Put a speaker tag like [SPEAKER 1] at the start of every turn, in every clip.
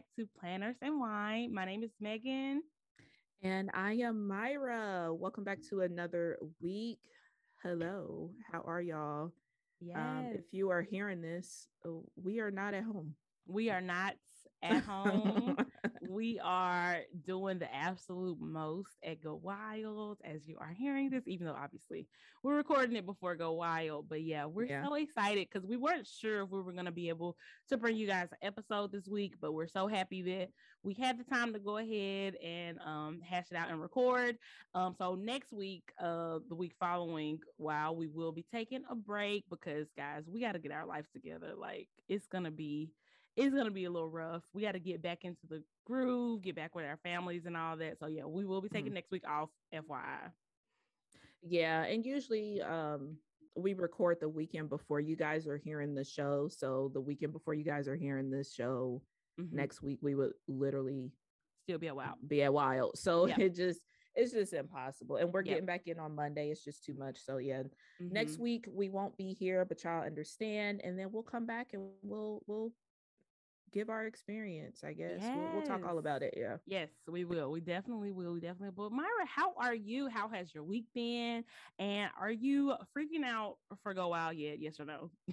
[SPEAKER 1] back to Planners and Wine. My name is Megan.
[SPEAKER 2] And I am Myra. Welcome back to another week. Hello, how are y'all?
[SPEAKER 1] Yes.
[SPEAKER 2] Um, if you are hearing this, uh, we are not at home.
[SPEAKER 1] we are not at home. We are doing the absolute most at Go Wild as you are hearing this, even though obviously we're recording it before Go Wild. But yeah, we're
[SPEAKER 2] Yeah.
[SPEAKER 1] so excited because we weren't sure if we were going to be able to bring you guys an episode this week, but we're so happy that we had the time to go ahead and um, hash it out and record. Um, so next week, uh, the week following, while we will be taking a break because guys, we got to get our lives together. Like it's gonna be it's gonna be a little rough. We got to get back into the groove, get back with our families and all that. So yeah, we will be taking next week off, FYI.
[SPEAKER 2] Yeah, and usually um we record the weekend before you guys are hearing the show. So the weekend before you guys are hearing this show,
[SPEAKER 1] Mhm.
[SPEAKER 2] next week we would literally
[SPEAKER 1] Still be a while.
[SPEAKER 2] be a wild. So
[SPEAKER 1] Yeah.
[SPEAKER 2] it just it's just impossible. And we're
[SPEAKER 1] Yep.
[SPEAKER 2] getting back in on Monday. It's just too much. So yeah, next
[SPEAKER 1] Mhm.
[SPEAKER 2] week we won't be here, but y'all understand. And then we'll come back and we'll we'll give our experience, I guess. We'll, we'll talk all about it. Yeah.
[SPEAKER 1] Yes, we will. We definitely will. We definitely will. Myra, how are you? How has your week been? And are you freaking out for Go Wild yet? Yes or no?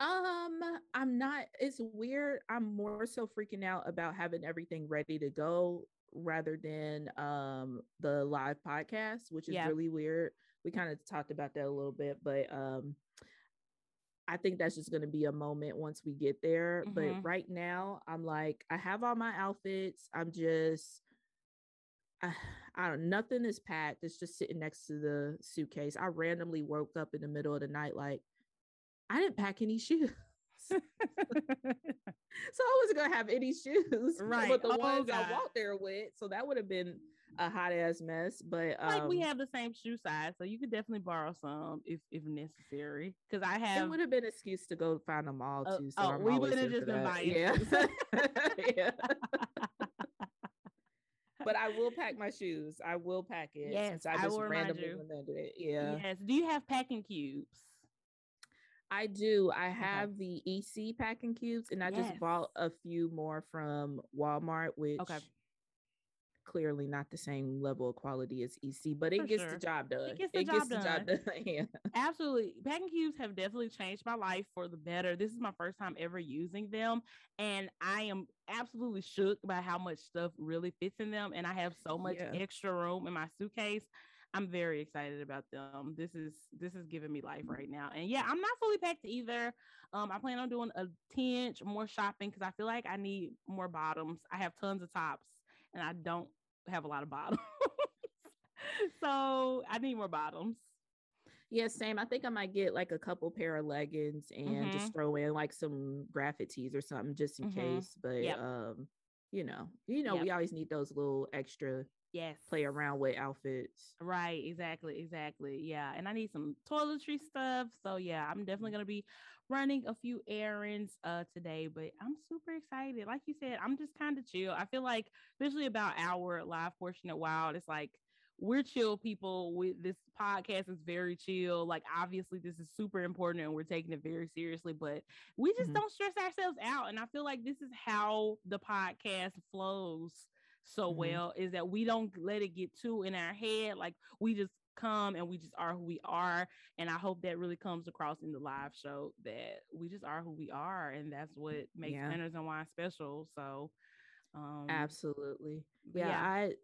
[SPEAKER 2] Um, I'm not. It's weird. I'm more so freaking out about having everything ready to go rather than um the live podcast, which is
[SPEAKER 1] Yeah.
[SPEAKER 2] really weird. We kind of talked about that a little bit, but um I think that's just going to be a moment once we get there.
[SPEAKER 1] Mhm.
[SPEAKER 2] But right now, I'm like, I have all my outfits. I'm just, I, I don't. Nothing is packed. It's just sitting next to the suitcase. I randomly woke up in the middle of the night, like, I didn't pack any shoes. so I wasn't gonna have any shoes,
[SPEAKER 1] Right.
[SPEAKER 2] But the
[SPEAKER 1] Oh,
[SPEAKER 2] ones I walked there with, so that would have been a hot ass mess. But um,
[SPEAKER 1] like we have the same shoe size, so you could definitely borrow some if if necessary. Because I have it
[SPEAKER 2] would have been an excuse to go find them all
[SPEAKER 1] Oh,
[SPEAKER 2] too. So
[SPEAKER 1] oh,
[SPEAKER 2] I'm
[SPEAKER 1] we would've just been buying
[SPEAKER 2] yeah. But I will pack my shoes. I will pack it.
[SPEAKER 1] Yes,
[SPEAKER 2] since I
[SPEAKER 1] I
[SPEAKER 2] just
[SPEAKER 1] will remind
[SPEAKER 2] randomly
[SPEAKER 1] you.
[SPEAKER 2] remembered it. Yeah.
[SPEAKER 1] Yes. Do you have packing cubes?
[SPEAKER 2] I do. I have the EC packing cubes, and I
[SPEAKER 1] Yes.
[SPEAKER 2] just bought a few more from Walmart, which clearly not the same level of quality as EC, but it
[SPEAKER 1] For
[SPEAKER 2] gets
[SPEAKER 1] sure.
[SPEAKER 2] the job done.
[SPEAKER 1] gets the
[SPEAKER 2] it
[SPEAKER 1] job
[SPEAKER 2] gets the job done. yeah.
[SPEAKER 1] Absolutely. Packing cubes have definitely changed my life for the better. This is my first time ever using them. And I am absolutely shook by how much stuff really fits in them. And I have so much
[SPEAKER 2] Yeah.
[SPEAKER 1] extra room in my suitcase. I'm very excited about them. This is this is giving me life right now. And yeah, I'm not fully packed either. Um, I plan on doing a tinge more shopping because I feel like I need more bottoms. I have tons of tops and I don't have a lot of bottoms. so I need more bottoms.
[SPEAKER 2] Yeah, same. I think I might get like a couple pair of leggings and
[SPEAKER 1] Mhm.
[SPEAKER 2] just throw in like some graphic tees or something just in
[SPEAKER 1] Mhm.
[SPEAKER 2] case. But
[SPEAKER 1] Yep.
[SPEAKER 2] um, you know, you know,
[SPEAKER 1] Yep.
[SPEAKER 2] we always need those little extra
[SPEAKER 1] Yes.
[SPEAKER 2] play around with outfits.
[SPEAKER 1] Right, exactly, exactly. Yeah, and I need some toiletry stuff. So yeah, I'm definitely gonna be running a few errands uh today, but I'm super excited. Like you said, I'm just kind of chill. I feel like, especially about our live portion at Wild, it's like we're chill people. With this podcast is very chill. Like obviously, this is super important, and we're taking it very seriously. But we just
[SPEAKER 2] Mhm.
[SPEAKER 1] don't stress ourselves out, and I feel like this is how the podcast flows so
[SPEAKER 2] Mhm.
[SPEAKER 1] well is that we don't let it get too in our head. Like we just come and we just are who we are. And I hope that really comes across in the live show that we just are who we are. And that's what makes
[SPEAKER 2] Yeah.
[SPEAKER 1] Planners and Wine special. So um
[SPEAKER 2] Absolutely. Yeah,
[SPEAKER 1] yeah.
[SPEAKER 2] I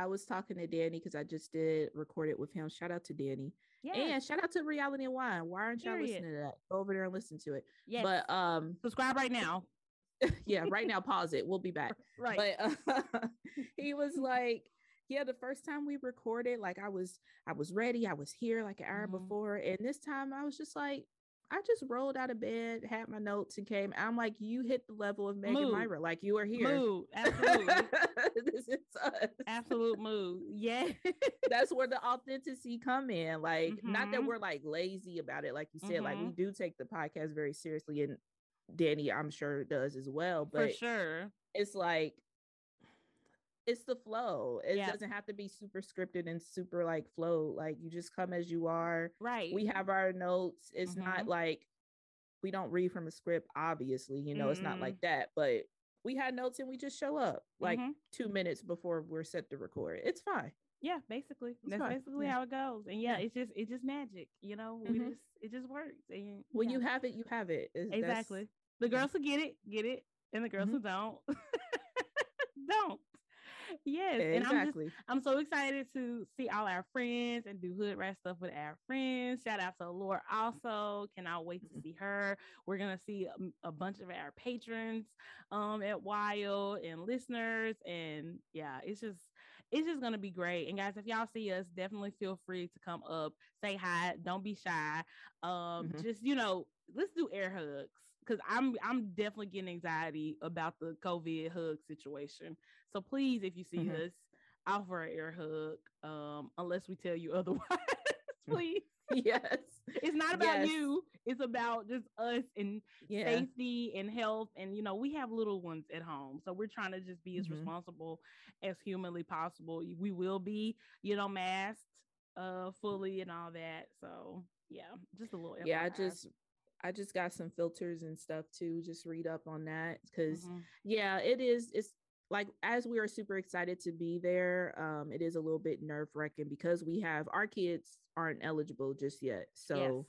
[SPEAKER 2] I was talking to Danny because I just did record it with him. Shout out to Danny.
[SPEAKER 1] yes,
[SPEAKER 2] And shout out to Reality and Wine. Why aren't y'all
[SPEAKER 1] Period.
[SPEAKER 2] listening to that? Go over there and listen to it.
[SPEAKER 1] Yeah.
[SPEAKER 2] But um
[SPEAKER 1] subscribe right now.
[SPEAKER 2] yeah, right now pause it. We'll be back.
[SPEAKER 1] Right.
[SPEAKER 2] But uh, he was like, yeah, the first time we recorded, like I was I was ready. I was here like an hour
[SPEAKER 1] Mhm.
[SPEAKER 2] before. And this time I was just like, I just rolled out of bed, had my notes, and came. I'm like, you hit the level of Megan
[SPEAKER 1] Mood.
[SPEAKER 2] Myra, like you are here.
[SPEAKER 1] Mood. Absolutely.
[SPEAKER 2] this is us.
[SPEAKER 1] Absolute mood. Yeah.
[SPEAKER 2] That's where the authenticity come in. Like, not that
[SPEAKER 1] Mhm.
[SPEAKER 2] we're like lazy about it, like you said. Like we
[SPEAKER 1] Mhm.
[SPEAKER 2] do take the podcast very seriously, and Danny, I'm sure, does as well. But For
[SPEAKER 1] sure.
[SPEAKER 2] it's like it's the flow. It
[SPEAKER 1] Yeah.
[SPEAKER 2] doesn't have to be super scripted and super like flow. Like you just come as you are.
[SPEAKER 1] Right.
[SPEAKER 2] We have our notes. It's not
[SPEAKER 1] Mhm.
[SPEAKER 2] like we don't read from a script, obviously, you know, it's not like that, but we had notes and we just show up like
[SPEAKER 1] Mhm.
[SPEAKER 2] two minutes before we're set to record. It's fine.
[SPEAKER 1] Yeah, basically. That's
[SPEAKER 2] fine.
[SPEAKER 1] basically
[SPEAKER 2] Yeah.
[SPEAKER 1] how it goes. And yeah,
[SPEAKER 2] Yeah.
[SPEAKER 1] it's just it's just magic, you know. We
[SPEAKER 2] Mhm.
[SPEAKER 1] just it just works. And
[SPEAKER 2] When you have it, you have it. It's-
[SPEAKER 1] exactly the girls who get it, get it, and the girls
[SPEAKER 2] Mhm.
[SPEAKER 1] who don't don't. Yes. And I'm just
[SPEAKER 2] exactly.
[SPEAKER 1] I'm so excited to see all our friends and do hood rat stuff with our friends. Shout out to Laura also. Cannot wait to
[SPEAKER 2] Mhm.
[SPEAKER 1] see her. We're gonna see a, a bunch of our patrons um at Wild and listeners. And yeah, it's just it's just gonna be great. And guys, if y'all see us, definitely feel free to come up, say hi, don't be shy. Um,
[SPEAKER 2] Mhm.
[SPEAKER 1] just you know, let's do air hugs because I'm I'm definitely getting anxiety about the COVID hug situation. So please, if you see
[SPEAKER 2] Mhm.
[SPEAKER 1] us, offer an air hug. Um, unless we tell you otherwise, please.
[SPEAKER 2] yes.
[SPEAKER 1] It's not about
[SPEAKER 2] Yes.
[SPEAKER 1] you. It's about just us and
[SPEAKER 2] Yeah.
[SPEAKER 1] safety and health. And you know, we have little ones at home, so we're trying to just be as
[SPEAKER 2] Mhm.
[SPEAKER 1] responsible as humanly possible. We will be, you know, masked uh fully and all that. So yeah, just a little.
[SPEAKER 2] Yeah, I just I just got some filters and stuff too. Just read up on that because
[SPEAKER 1] Mhm.
[SPEAKER 2] yeah, it is. It's like as we are super excited to be there, um, it is a little bit nerve wracking because we have our kids aren't eligible just yet. So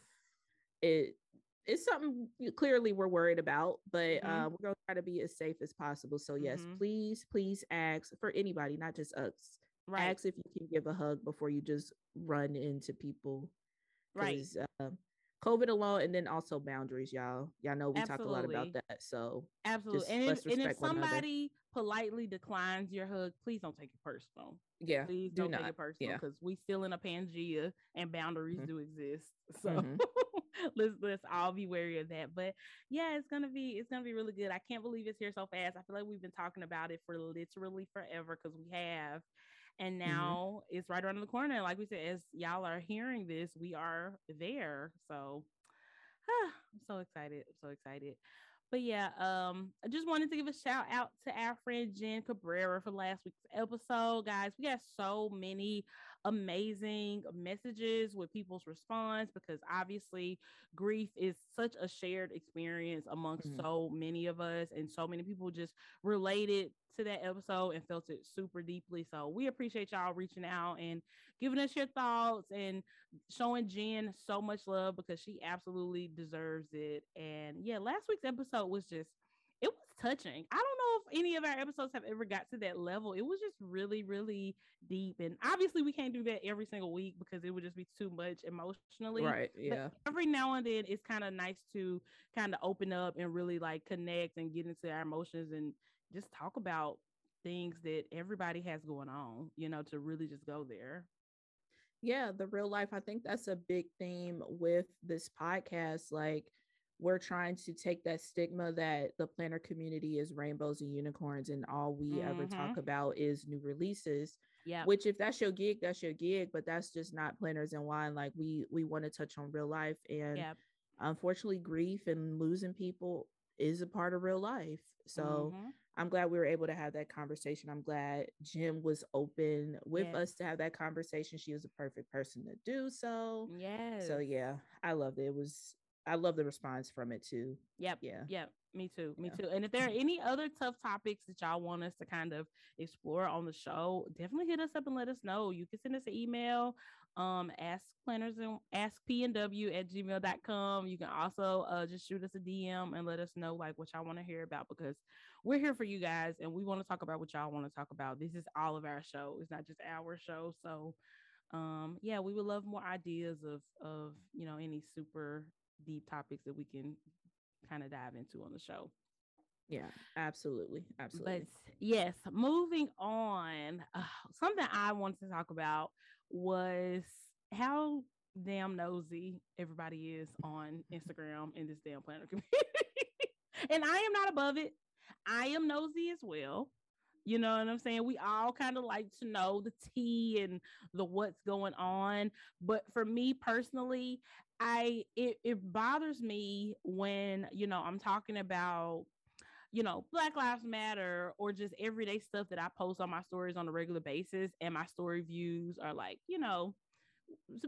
[SPEAKER 2] it it's something clearly we're worried about, but
[SPEAKER 1] Mhm.
[SPEAKER 2] uh, we're gonna try to be as safe as possible. So yes,
[SPEAKER 1] Mhm.
[SPEAKER 2] please, please ask for anybody, not just us.
[SPEAKER 1] right,
[SPEAKER 2] Ask if you can give a hug before you just run into people.
[SPEAKER 1] right.
[SPEAKER 2] um, COVID alone, and then also boundaries, y'all. Y'all know we talk a lot about that. So
[SPEAKER 1] Absolutely. And, if, and if
[SPEAKER 2] respect one another.
[SPEAKER 1] somebody politely declines your hug, please don't take it personal.
[SPEAKER 2] yeah,
[SPEAKER 1] Please
[SPEAKER 2] do
[SPEAKER 1] don't take it personal
[SPEAKER 2] Yeah.
[SPEAKER 1] because we still in a Pangea and boundaries
[SPEAKER 2] Mhm.
[SPEAKER 1] do exist. So
[SPEAKER 2] Mhm.
[SPEAKER 1] let's let's all be wary of that. But yeah, it's gonna be it's gonna be really good. I can't believe it's here so fast. I feel like we've been talking about it for literally forever because we have. And
[SPEAKER 2] Mm-hmm.
[SPEAKER 1] now it's right around the corner. Like we said, as y'all are hearing this, we are there. So I'm so excited. I'm so excited. But yeah, um, I just wanted to give a shout out to our friend Jen Cabrera for last week's episode. Guys, we got so many amazing messages with people's response because obviously grief is such a shared experience amongst
[SPEAKER 2] Mhm.
[SPEAKER 1] so many of us, and so many people just related to that episode and felt it super deeply. So we appreciate y'all reaching out and giving us your thoughts and showing Jen so much love because she absolutely deserves it. And yeah, last week's episode was just touching. I don't know if any of our episodes have ever got to that level. It was just really, really deep. And obviously we can't do that every single week because it would just be too much emotionally.
[SPEAKER 2] right.
[SPEAKER 1] But
[SPEAKER 2] Yeah.
[SPEAKER 1] every now and then it's kind of nice to kind of open up and really like connect and get into our emotions and just talk about things that everybody has going on, you know, to really just go there.
[SPEAKER 2] yeah the real life i think that's a big theme with this podcast like we're trying to take that stigma that the planner community is rainbows and unicorns and all we ever talk about is new releases
[SPEAKER 1] Yeah.
[SPEAKER 2] which if that's your gig that's your gig but that's just not planners and wine like we we want to touch on real life and
[SPEAKER 1] Yeah.
[SPEAKER 2] unfortunately grief and losing people is a part of real life so
[SPEAKER 1] Mhm.
[SPEAKER 2] I'm glad we were able to have that conversation. I'm glad Jim was open with
[SPEAKER 1] Yes.
[SPEAKER 2] us to have that conversation. She was a perfect person to do so.
[SPEAKER 1] yeah
[SPEAKER 2] So yeah, I loved it. It was I love the response from it too.
[SPEAKER 1] Yep.
[SPEAKER 2] Yeah.
[SPEAKER 1] Yep. Me too. Me
[SPEAKER 2] Yeah.
[SPEAKER 1] too. And if there are any other tough topics that y'all want us to kind of explore on the show, definitely hit us up and let us know. You can send us an email, um, ask planners and ask p and w at gmail.com. You can also uh just shoot us a DM and let us know like what y'all want to hear about because we're here for you guys and we want to talk about what y'all want to talk about. This is all of our show. It's not just our show. So um yeah, we would love more ideas of of you know any super deep topics that we can kind of dive into on the show.
[SPEAKER 2] Yeah, absolutely. Absolutely.
[SPEAKER 1] But yes, moving on, uh, something I wanted to talk about was how damn nosy everybody is on Instagram in this damn planner community. and I am not above it. I am nosy as well. You know what I'm saying? We all kind of like to know the tea and the what's going on. But for me personally, I it, it bothers me when you know I'm talking about you know Black Lives Matter or just everyday stuff that I post on my stories on a regular basis, and my story views are like you know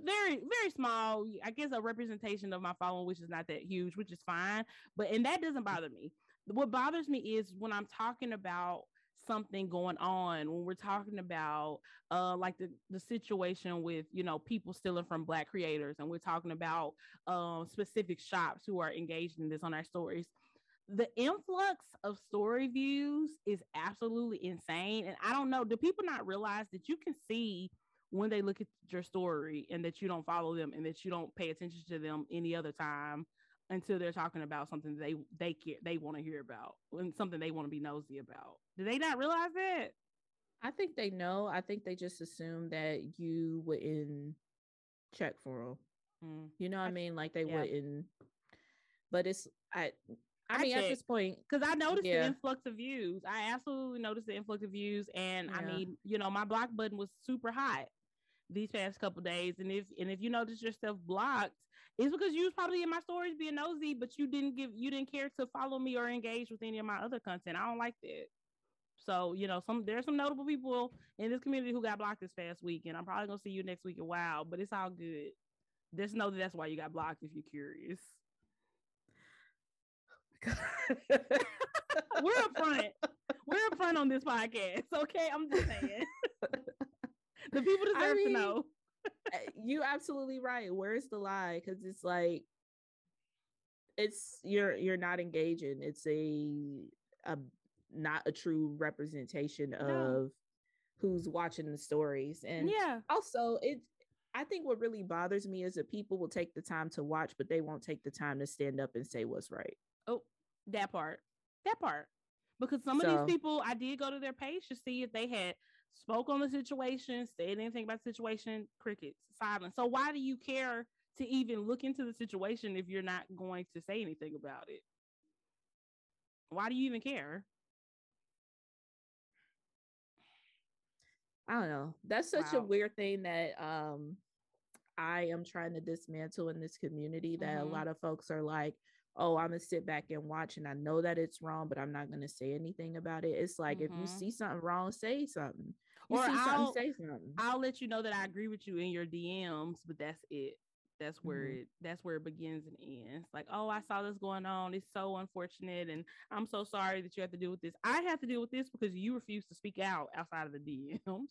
[SPEAKER 1] very very small. I guess a representation of my following, which is not that huge, which is fine. But and that doesn't bother me. what bothers me is when I'm talking about something going on when we're talking about uh like the the situation with you know people stealing from black creators and we're talking about um specific shops who are engaged in this on our stories the influx of story views is absolutely insane and i don't know do people not realize that you can see when they look at your story and that you don't follow them and that you don't pay attention to them any other time until they're talking about something they they care they want to hear about and something they want to be nosy about. Do they not realize that?
[SPEAKER 2] I think they know. I think they just assume that you wouldn't check for them. Mm. You know what I mean? Like they yeah. wouldn't. But it's I. I, I mean, check. at this point,
[SPEAKER 1] because I noticed yeah. the influx of views. I absolutely noticed the influx of views, and yeah. I mean, you know, my block button was super hot these past couple days. And if and if you notice yourself blocked, it's because you was probably in my stories being nosy, but you didn't give you didn't care to follow me or engage with any of my other content. I don't like that. So, you know, some there's some notable people in this community who got blocked this past week, and I'm probably gonna see you next week while, but it's all good. Just know that that's why you got blocked if you're curious. We're up front. We're up front on this podcast. Okay. I'm just saying. the people deserve I mean, to know.
[SPEAKER 2] Eh, you absolutely right. Where's the lie? Because it's like it's you're you're not engaging. It's a a not a true representation no. of who's watching the stories. And
[SPEAKER 1] yeah,
[SPEAKER 2] also it I think what really bothers me is that people will take the time to watch, but they won't take the time to stand up and say what's right.
[SPEAKER 1] Oh, that part. That part. Because some so, of these people, I did go to their page to see if they had spoke on the situation, said anything about the situation, crickets, silence. So why do you care to even look into the situation if you're not going to say anything about it? Why do you even care?
[SPEAKER 2] I don't know. That's such wow. a weird thing that um I am trying to dismantle in this community that mm-hmm. a lot of folks are like, oh, I'm gonna sit back and watch, and I know that it's wrong, but I'm not gonna say anything about it. It's like mm-hmm. if you mm-hmm. see something wrong, say something. You or
[SPEAKER 1] I'll, say something. I'll let you know that I agree with you in your DMs, but that's it. That's where mm-hmm. it that's where it begins and ends. Like, oh, I saw this going on. It's so unfortunate, and I'm so sorry that you have to deal with this. I have to deal with this because you refuse to speak out outside of the DMs.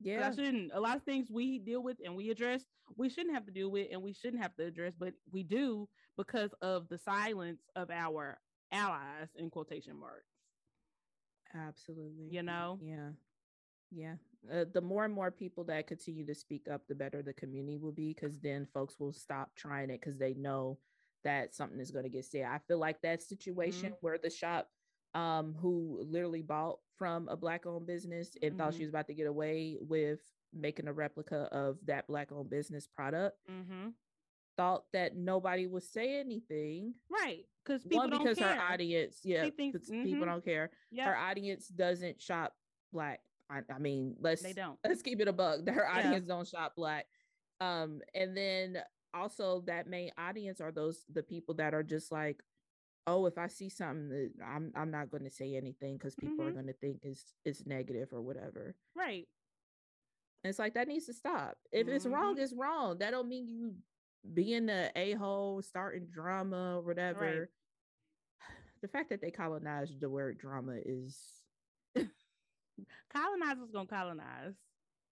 [SPEAKER 1] Yeah. I shouldn't. A lot of things we deal with and we address, we shouldn't have to deal with and we shouldn't have to address, but we do because of the silence of our allies in quotation marks.
[SPEAKER 2] Absolutely.
[SPEAKER 1] You know?
[SPEAKER 2] Yeah. Yeah. Uh, the more and more people that continue to speak up, the better the community will be because then folks will stop trying it because they know that something is going to get said. I feel like that situation mm-hmm. where the shop um, who literally bought from a black owned business and mm-hmm. thought she was about to get away with making a replica of that black owned business product. Mm-hmm. Thought that nobody would say anything,
[SPEAKER 1] right? Because people
[SPEAKER 2] One, because
[SPEAKER 1] her
[SPEAKER 2] audience, yeah, thinks, mm-hmm. people don't care. Yep. Her audience doesn't shop black. I, I, mean, let's
[SPEAKER 1] they don't.
[SPEAKER 2] Let's keep it a bug. Her audience yeah. don't shop black. Um, and then also that main audience are those the people that are just like, oh, if I see something that I'm I'm not going to say anything because people mm-hmm. are going to think it's it's negative or whatever.
[SPEAKER 1] Right.
[SPEAKER 2] And it's like that needs to stop. If mm-hmm. it's wrong, mm-hmm. it's wrong. That don't mean you being the a hole, starting drama, or whatever. Right. The fact that they colonized the word drama is
[SPEAKER 1] colonizers gonna colonize.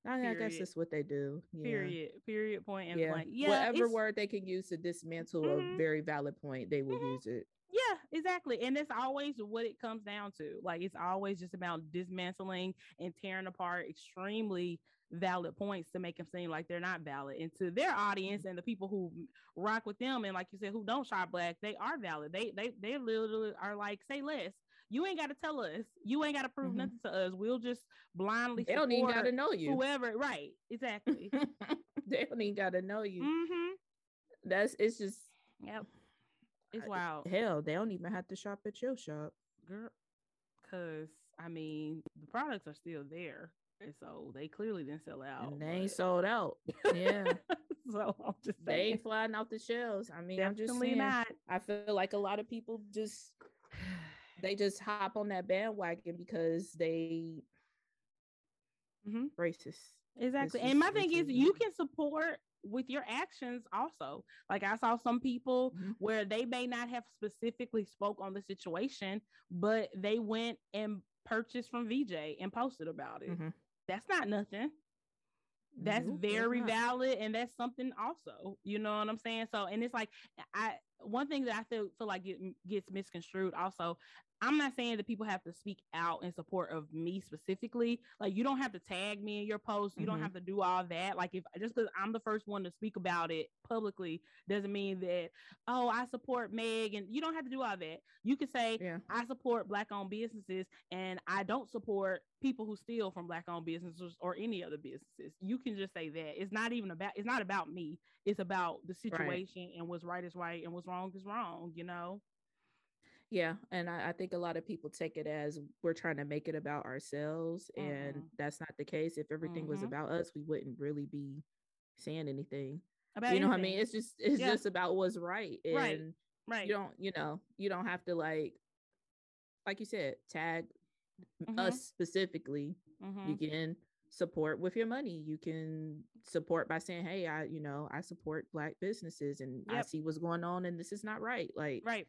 [SPEAKER 2] I, I guess that's what they do.
[SPEAKER 1] Yeah. Period. Period. Point and
[SPEAKER 2] yeah.
[SPEAKER 1] blank. Yeah.
[SPEAKER 2] Whatever word they can use to dismantle mm-hmm. a very valid point, they will mm-hmm. use it.
[SPEAKER 1] Yeah, exactly. And that's always what it comes down to. Like it's always just about dismantling and tearing apart extremely valid points to make them seem like they're not valid. And to their audience and the people who rock with them and like you said, who don't shop black, they are valid. They they they literally are like, say less. You ain't got to tell us. You ain't got to prove mm-hmm. nothing to us. We'll just blindly.
[SPEAKER 2] They don't even got to know you.
[SPEAKER 1] Whoever, right? Exactly.
[SPEAKER 2] they don't even got to know you.
[SPEAKER 1] Mm-hmm.
[SPEAKER 2] That's it's just.
[SPEAKER 1] Yep. It's wild.
[SPEAKER 2] Hell, they don't even have to shop at your shop.
[SPEAKER 1] Girl, because I mean, the products are still there. And so they clearly didn't sell out.
[SPEAKER 2] And they ain't sold out. Yeah.
[SPEAKER 1] so I'm just
[SPEAKER 2] saying. They ain't flying off the shelves. I mean, Definitely I'm just saying. Not. I feel like a lot of people just they just hop on that bandwagon because they
[SPEAKER 1] mm-hmm.
[SPEAKER 2] racist.
[SPEAKER 1] Exactly. and my thing is you can support with your actions also. Like I saw some people mm-hmm. where they may not have specifically spoke on the situation, but they went and purchased from VJ and posted about it. Mm-hmm. That's not nothing. That's nope, very valid and that's something also. You know what I'm saying? So and it's like I one thing that I feel feel like it gets misconstrued also I'm not saying that people have to speak out in support of me specifically. Like you don't have to tag me in your post. You mm-hmm. don't have to do all that. Like if just because I'm the first one to speak about it publicly doesn't mean that oh I support Meg and you don't have to do all that. You can say yeah. I support black owned businesses and I don't support people who steal from black owned businesses or any other businesses. You can just say that. It's not even about it's not about me. It's about the situation right. and what's right is right and what's wrong is wrong, you know?
[SPEAKER 2] Yeah, and I, I, think a lot of people take it as we're trying to make it about ourselves, mm-hmm. and that's not the case. If everything mm-hmm. was about us, we wouldn't really be saying anything. About you know anything. what I mean? It's just it's yeah. just about what's right, and right. right. You don't you know you don't have to like like you said tag mm-hmm. us specifically. Mm-hmm. You can support with your money. You can support by saying, "Hey, I you know I support black businesses, and yep. I see what's going on, and this is not right." Like
[SPEAKER 1] right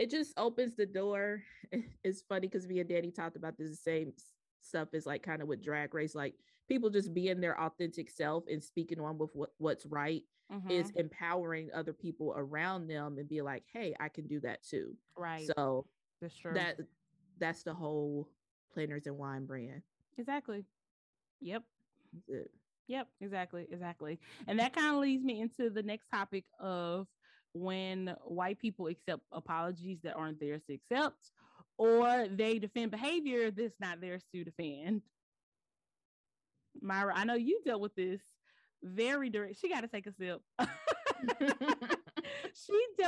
[SPEAKER 2] it just opens the door. It's funny because me and Danny talked about this the same stuff is like kind of with drag race, like people just being their authentic self and speaking on with what, what's right mm-hmm. is empowering other people around them and be like, hey, I can do that too.
[SPEAKER 1] Right.
[SPEAKER 2] So that's true. That that's the whole planners and wine brand.
[SPEAKER 1] Exactly. Yep. Yep, exactly, exactly. And that kind of leads me into the next topic of when white people accept apologies that aren't theirs to accept, or they defend behavior that's not theirs to defend. Myra, I know you dealt with this very direct. She got to take a sip.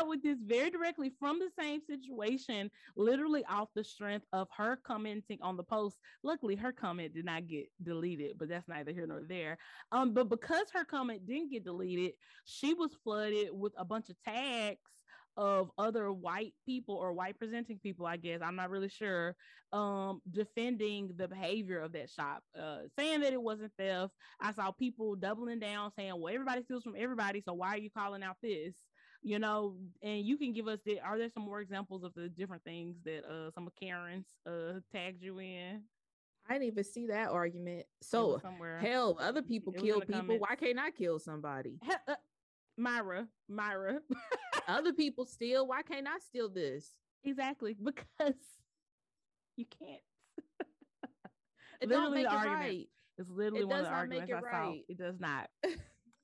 [SPEAKER 1] dealt with this very directly from the same situation, literally off the strength of her commenting on the post. Luckily, her comment did not get deleted, but that's neither here nor there. Um, but because her comment didn't get deleted, she was flooded with a bunch of tags of other white people or white presenting people, I guess. I'm not really sure. Um, defending the behavior of that shop, uh, saying that it wasn't theft. I saw people doubling down saying, well, everybody steals from everybody. So why are you calling out this? You know, and you can give us the are there some more examples of the different things that uh some of Karen's uh tagged you in?
[SPEAKER 2] I didn't even see that argument. So hell, other people kill people. Comments. Why can't I kill somebody?
[SPEAKER 1] Hell, uh, Myra, Myra.
[SPEAKER 2] Other people steal. Why can't I steal this?
[SPEAKER 1] Exactly. Because you can't.
[SPEAKER 2] it literally don't make it argument. right.
[SPEAKER 1] It's literally it one of the arguments I right. saw. It does not.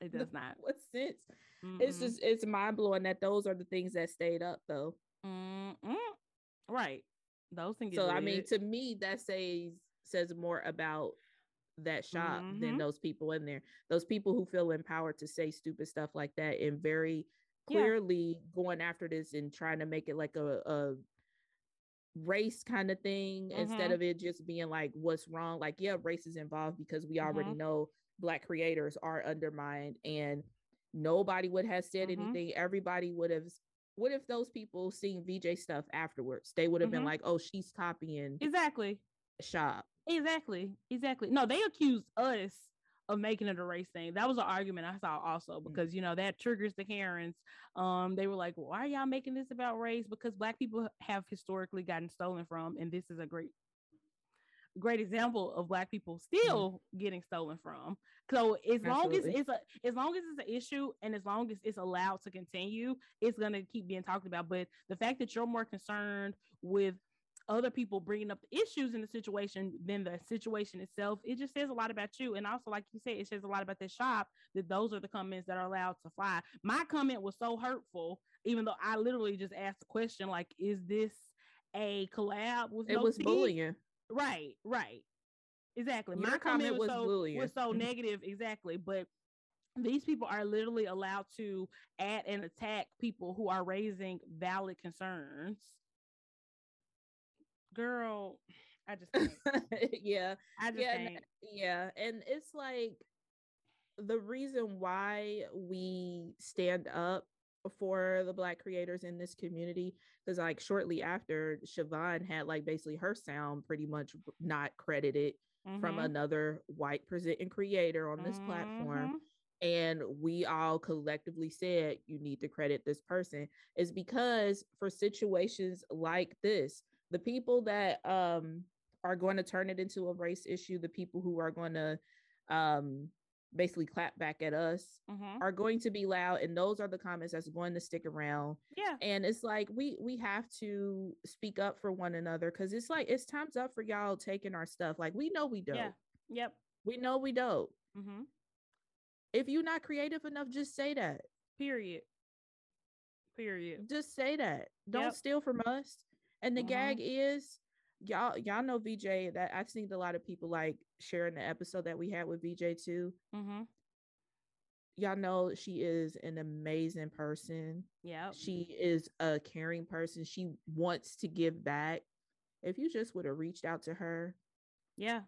[SPEAKER 1] It does not.
[SPEAKER 2] what sense? Mm-mm. It's just it's mind blowing that those are the things that stayed up though.
[SPEAKER 1] Mm-mm. Right. Those things.
[SPEAKER 2] So I mean, to me, that says says more about that shop mm-hmm. than those people in there. Those people who feel empowered to say stupid stuff like that and very clearly yeah. going after this and trying to make it like a, a race kind of thing mm-hmm. instead of it just being like what's wrong. Like, yeah, race is involved because we already mm-hmm. know black creators are undermined and nobody would have said mm-hmm. anything. Everybody would have what if those people seen VJ stuff afterwards? They would have been mm-hmm. like, oh, she's copying
[SPEAKER 1] exactly
[SPEAKER 2] shop.
[SPEAKER 1] Exactly. Exactly. No, they accused us of making it a race thing. That was an argument I saw also mm. because you know that triggers the Karens. Um, they were like, "Why are y'all making this about race?" Because black people have historically gotten stolen from, and this is a great, great example of black people mm. still mm. getting stolen from. So as Absolutely. long as it's a, as long as it's an issue, and as long as it's allowed to continue, it's gonna keep being talked about. But the fact that you're more concerned with other people bringing up the issues in the situation than the situation itself, it just says a lot about you. And also, like you said, it says a lot about the shop that those are the comments that are allowed to fly. My comment was so hurtful, even though I literally just asked the question, like, is this a collab with
[SPEAKER 2] it
[SPEAKER 1] no
[SPEAKER 2] was teeth? bullying?
[SPEAKER 1] Right, right. Exactly. Your My comment, was, was, so, bullying. was so negative, exactly. But these people are literally allowed to add and attack people who are raising valid concerns girl, I just
[SPEAKER 2] yeah,
[SPEAKER 1] I just
[SPEAKER 2] yeah,
[SPEAKER 1] can't.
[SPEAKER 2] yeah, and it's like the reason why we stand up for the black creators in this community because like shortly after Siobhan had like basically her sound pretty much not credited mm-hmm. from another white presenting creator on this mm-hmm. platform and we all collectively said you need to credit this person is because for situations like this the people that um are going to turn it into a race issue the people who are going to um basically clap back at us
[SPEAKER 1] Mhm.
[SPEAKER 2] are going to be loud and those are the comments that's going to stick around
[SPEAKER 1] Yeah.
[SPEAKER 2] and it's like we we have to speak up for one another because it's like it's time's up for y'all taking our stuff like we know we don't
[SPEAKER 1] Yeah. Yep.
[SPEAKER 2] we know we don't
[SPEAKER 1] hmm
[SPEAKER 2] if you're not creative enough just say that
[SPEAKER 1] Period. Period.
[SPEAKER 2] just say that don't
[SPEAKER 1] Yep.
[SPEAKER 2] steal from us and the
[SPEAKER 1] Mhm.
[SPEAKER 2] gag is y'all y'all know vj that i've seen a lot of people like sharing the episode that we had with vj too
[SPEAKER 1] hmm
[SPEAKER 2] y'all know she is an amazing person
[SPEAKER 1] Yeah.
[SPEAKER 2] she is a caring person she wants to give back if you just would have reached out to her
[SPEAKER 1] Yeah.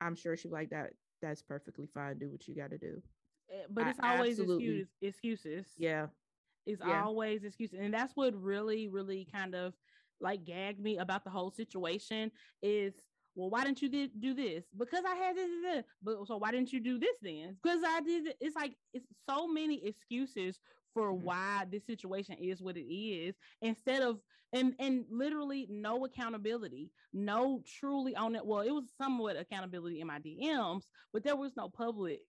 [SPEAKER 2] i'm sure she like that that's perfectly fine do what you got to do
[SPEAKER 1] Eh, But
[SPEAKER 2] I
[SPEAKER 1] it's always
[SPEAKER 2] absolutely-
[SPEAKER 1] excuse, excuses.
[SPEAKER 2] yeah
[SPEAKER 1] It's
[SPEAKER 2] Yeah.
[SPEAKER 1] always excuses. And that's what really, really kind of like gagged me about the whole situation is well, why didn't you di- do this? Because I had this, this, this. But so why didn't you do this then? Because I did. it. It's like it's so many excuses for
[SPEAKER 2] Mhm.
[SPEAKER 1] why this situation is what it is, instead of and and literally no accountability, no truly on it. Well, it was somewhat accountability in my DMs, but there was no public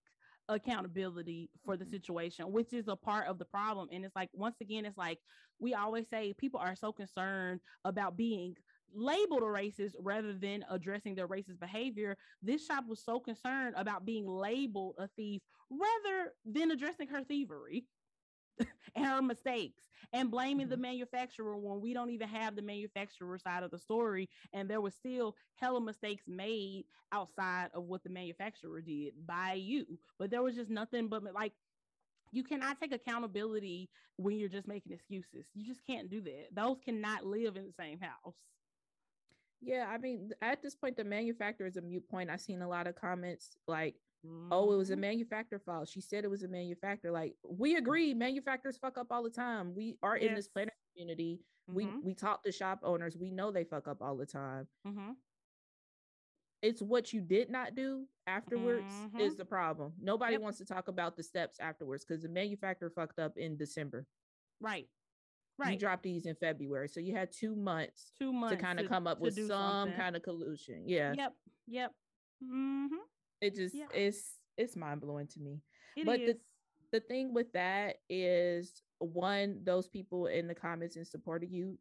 [SPEAKER 1] accountability for the
[SPEAKER 2] Mhm.
[SPEAKER 1] situation, which is a part of the problem. And it's like, once again, it's like we always say people are so concerned about being labeled a racist rather than addressing their racist behavior. This shop was so concerned about being labeled a thief rather than addressing her thievery and her mistakes and blaming the
[SPEAKER 2] Mhm.
[SPEAKER 1] manufacturer when we don't even have the manufacturer side of the story and there was still hella mistakes made outside of what the manufacturer did by you but there was just nothing but like you cannot take accountability when you're just making excuses you just can't do that those cannot live in the same house
[SPEAKER 2] yeah i mean at this point the manufacturer is a mute point i've seen a lot of comments like oh it was a
[SPEAKER 1] Mhm.
[SPEAKER 2] manufacturer fault she said it was a manufacturer like we agree manufacturers fuck up all the time we are in this
[SPEAKER 1] Yes.
[SPEAKER 2] planner community we
[SPEAKER 1] Mhm.
[SPEAKER 2] we talk to shop owners we know they fuck up all the time
[SPEAKER 1] Mhm.
[SPEAKER 2] it's what you did not do afterwards is
[SPEAKER 1] Mhm.
[SPEAKER 2] the problem nobody
[SPEAKER 1] Yep.
[SPEAKER 2] wants to talk about the steps afterwards because the manufacturer fucked up in december
[SPEAKER 1] right
[SPEAKER 2] you dropped these in february so you had two months
[SPEAKER 1] two months
[SPEAKER 2] to kind of come up with some
[SPEAKER 1] something.
[SPEAKER 2] kind of collusion yeah.
[SPEAKER 1] Yep yep. Hmm
[SPEAKER 2] it just
[SPEAKER 1] Yeah.
[SPEAKER 2] it's it's mind-blowing to me.
[SPEAKER 1] It
[SPEAKER 2] But the-
[SPEAKER 1] is.
[SPEAKER 2] the thing with that is one those people in the comments in support of you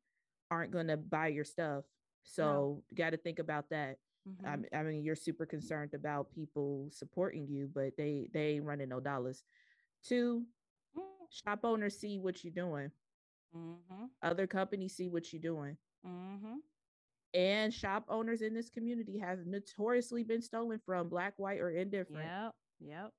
[SPEAKER 2] aren't going to buy your stuff so you got to think about that.
[SPEAKER 1] Mhm.
[SPEAKER 2] I, mean you're super concerned about people supporting you but they they ain't running no dollars. Two shop owners see what you're doing
[SPEAKER 1] Mm-hmm.
[SPEAKER 2] other companies see what you're doing
[SPEAKER 1] Mm-hmm.
[SPEAKER 2] and shop owners in this community have notoriously been stolen from black white or indifferent
[SPEAKER 1] Yep. Yep.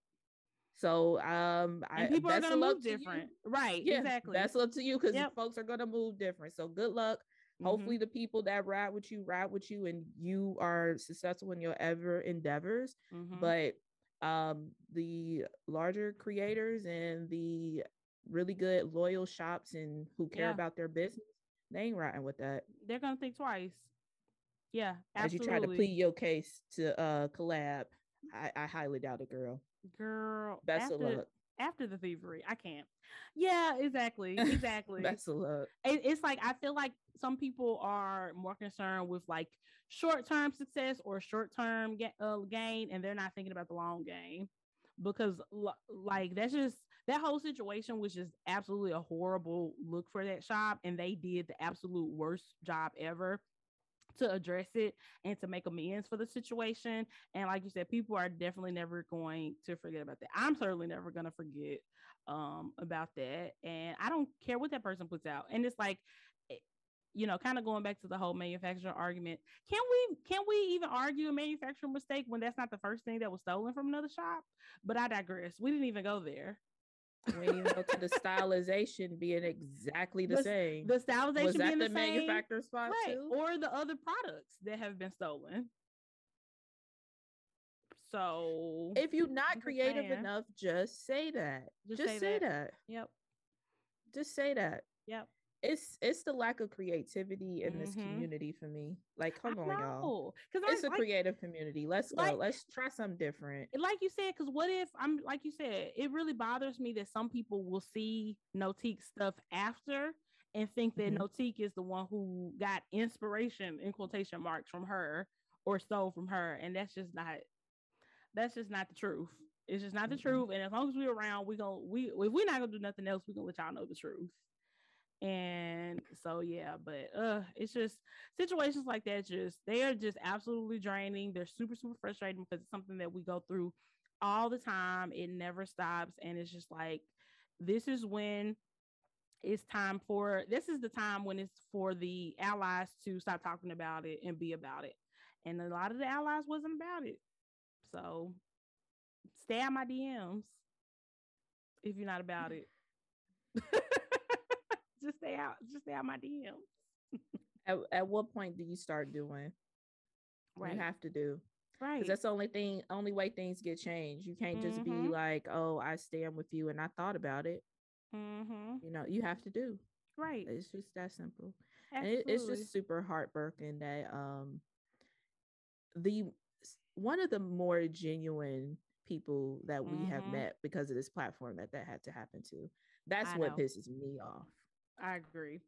[SPEAKER 2] so um I,
[SPEAKER 1] And people are gonna move
[SPEAKER 2] to
[SPEAKER 1] different. Right.
[SPEAKER 2] yeah
[SPEAKER 1] exactly.
[SPEAKER 2] that's up to you because
[SPEAKER 1] Yep.
[SPEAKER 2] folks are gonna move different so good luck
[SPEAKER 1] Mhm.
[SPEAKER 2] hopefully the people that ride with you ride with you and you are successful in your ever endeavors
[SPEAKER 1] Mhm.
[SPEAKER 2] but um the larger creators and the really good loyal shops and who care
[SPEAKER 1] Yeah.
[SPEAKER 2] about their business they ain't riding with that
[SPEAKER 1] they're gonna think twice. Yeah.
[SPEAKER 2] as you try to plead your case to uh collab i, I highly doubt it girl
[SPEAKER 1] girl.
[SPEAKER 2] best
[SPEAKER 1] after,
[SPEAKER 2] of luck
[SPEAKER 1] After the thievery, I can't. Yeah. Exactly. Exactly.
[SPEAKER 2] best of luck
[SPEAKER 1] it, it's like I feel like some people are more concerned with like short term success or short term ga- uh, gain, and they're not thinking about the long game because l- like that's just that whole situation was just absolutely a horrible look for that shop, and they did the absolute worst job ever to address it and to make amends for the situation. And like you said, people are definitely never going to forget about that. I'm certainly never going to forget um about that. And I don't care what that person puts out. And it's like eh, you know, kind of going back to the whole manufacturer argument. Can we can we even argue a manufacturing mistake when that's not the first thing that was stolen from another shop? But I digress. We didn't even go there.
[SPEAKER 2] We didn't even go to the stylization being exactly the,
[SPEAKER 1] The
[SPEAKER 2] same
[SPEAKER 1] The stylization
[SPEAKER 2] was that
[SPEAKER 1] being
[SPEAKER 2] the,
[SPEAKER 1] the, same,
[SPEAKER 2] manufacturer's fault
[SPEAKER 1] right?
[SPEAKER 2] too
[SPEAKER 1] Or the other products that have been stolen. So
[SPEAKER 2] if you're not creative
[SPEAKER 1] saying.
[SPEAKER 2] enough, just say that.
[SPEAKER 1] Just
[SPEAKER 2] Just,
[SPEAKER 1] say
[SPEAKER 2] say,
[SPEAKER 1] that.
[SPEAKER 2] that.
[SPEAKER 1] Yep.
[SPEAKER 2] Just say that.
[SPEAKER 1] Yep.
[SPEAKER 2] It's it's the lack of creativity in mm-hmm. this community for me. Like, come I on, know. y'all. Because it's a like, creative community. Let's go. Let's try something different.
[SPEAKER 1] Like you said, because what if I'm like you said, it really bothers me that some people will see Notique stuff after and think that mm-hmm. Notique is the one who got inspiration in quotation marks from her or stole from her. And that's just not that's just not the truth. It's just not the mm-hmm. truth. And as long as we're around, we're gonna we if we're not gonna do nothing else, we're gonna let y'all know the truth. And so yeah, but uh it's just situations like that just they are just absolutely draining. They're super, super frustrating because it's something that we go through all the time. It never stops. And it's just like this is when it's time for this is the time when it's for the allies to stop talking about it and be about it. And a lot of the allies wasn't about it. So stay out my DMs if you're not about it. just stay out, just stay out my DMs.
[SPEAKER 2] at, at what point do you start doing? Right. You have to do. Right. Because that's the only thing, only way things get changed. You can't just mm-hmm. be like, oh, I stand with you and I thought about it. Mm-hmm. You know, you have to do.
[SPEAKER 1] Right.
[SPEAKER 2] It's just that simple. And it, it's just super heartbreaking that um the one of the more genuine people that we mm-hmm. have met because of this platform that that had to happen to. That's I what know. pisses me off.
[SPEAKER 1] I agree.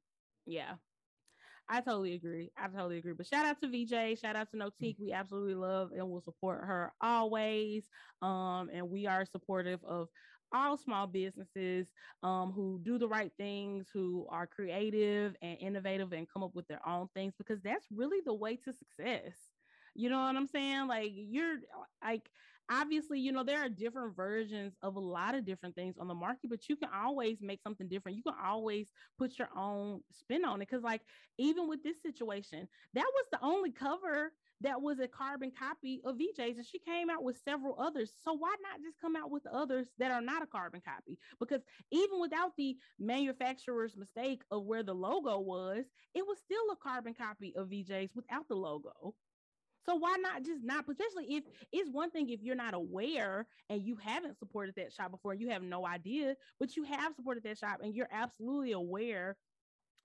[SPEAKER 1] Yeah. I totally agree. I totally agree. But shout out to VJ, shout out to Notique. We absolutely love and will support her always. Um, and we are supportive of all small businesses um, who do the right things, who are creative and innovative and come up with their own things because that's really the way to success. You know what I'm saying? Like you're like obviously, you know, there are different versions of a lot of different things on the market, but you can always make something different. You can always put your own spin on it. Cause, like, even with this situation, that was the only cover that was a carbon copy of VJ's, and she came out with several others. So why not just come out with others that are not a carbon copy? Because even without the manufacturer's mistake of where the logo was, it was still a carbon copy of VJ's without the logo. So why not just not, especially if it's one thing if you're not aware and you haven't supported that shop before, you have no idea, but you have supported that shop and you're absolutely aware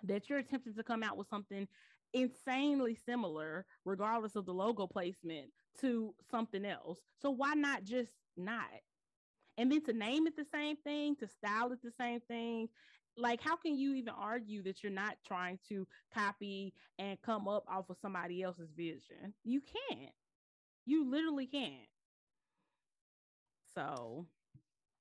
[SPEAKER 1] that you're attempting to come out with something insanely similar, regardless of the logo placement, to something else. So why not just not? And then to name it the same thing, to style it the same thing, like how can you even argue that you're not trying to copy and come up off of somebody else's vision? You can't. You literally can't. So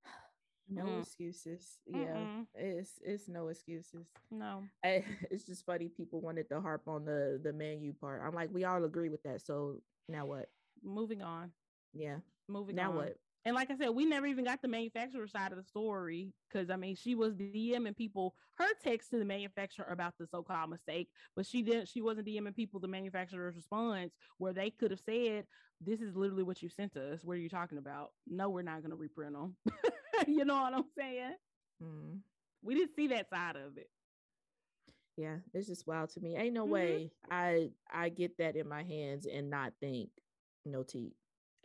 [SPEAKER 2] no mm. excuses. Yeah Mm-mm. it's it's no excuses.
[SPEAKER 1] No.
[SPEAKER 2] I, it's just funny people wanted to harp on the the menu part. I'm like we all agree with that so now what?
[SPEAKER 1] Moving on.
[SPEAKER 2] Yeah.
[SPEAKER 1] Moving on.
[SPEAKER 2] now
[SPEAKER 1] on.
[SPEAKER 2] what
[SPEAKER 1] and like I said, we never even got the manufacturer side of the story because I mean, she was DMing people her text to the manufacturer about the so-called mistake, but she didn't. She wasn't DMing people the manufacturer's response where they could have said, "This is literally what you sent us. What are you talking about? No, we're not going to reprint them." you know what I'm saying? Mm. We didn't see that side of it.
[SPEAKER 2] Yeah, it's just wild to me. Ain't no mm-hmm. way I I get that in my hands and not think Notique.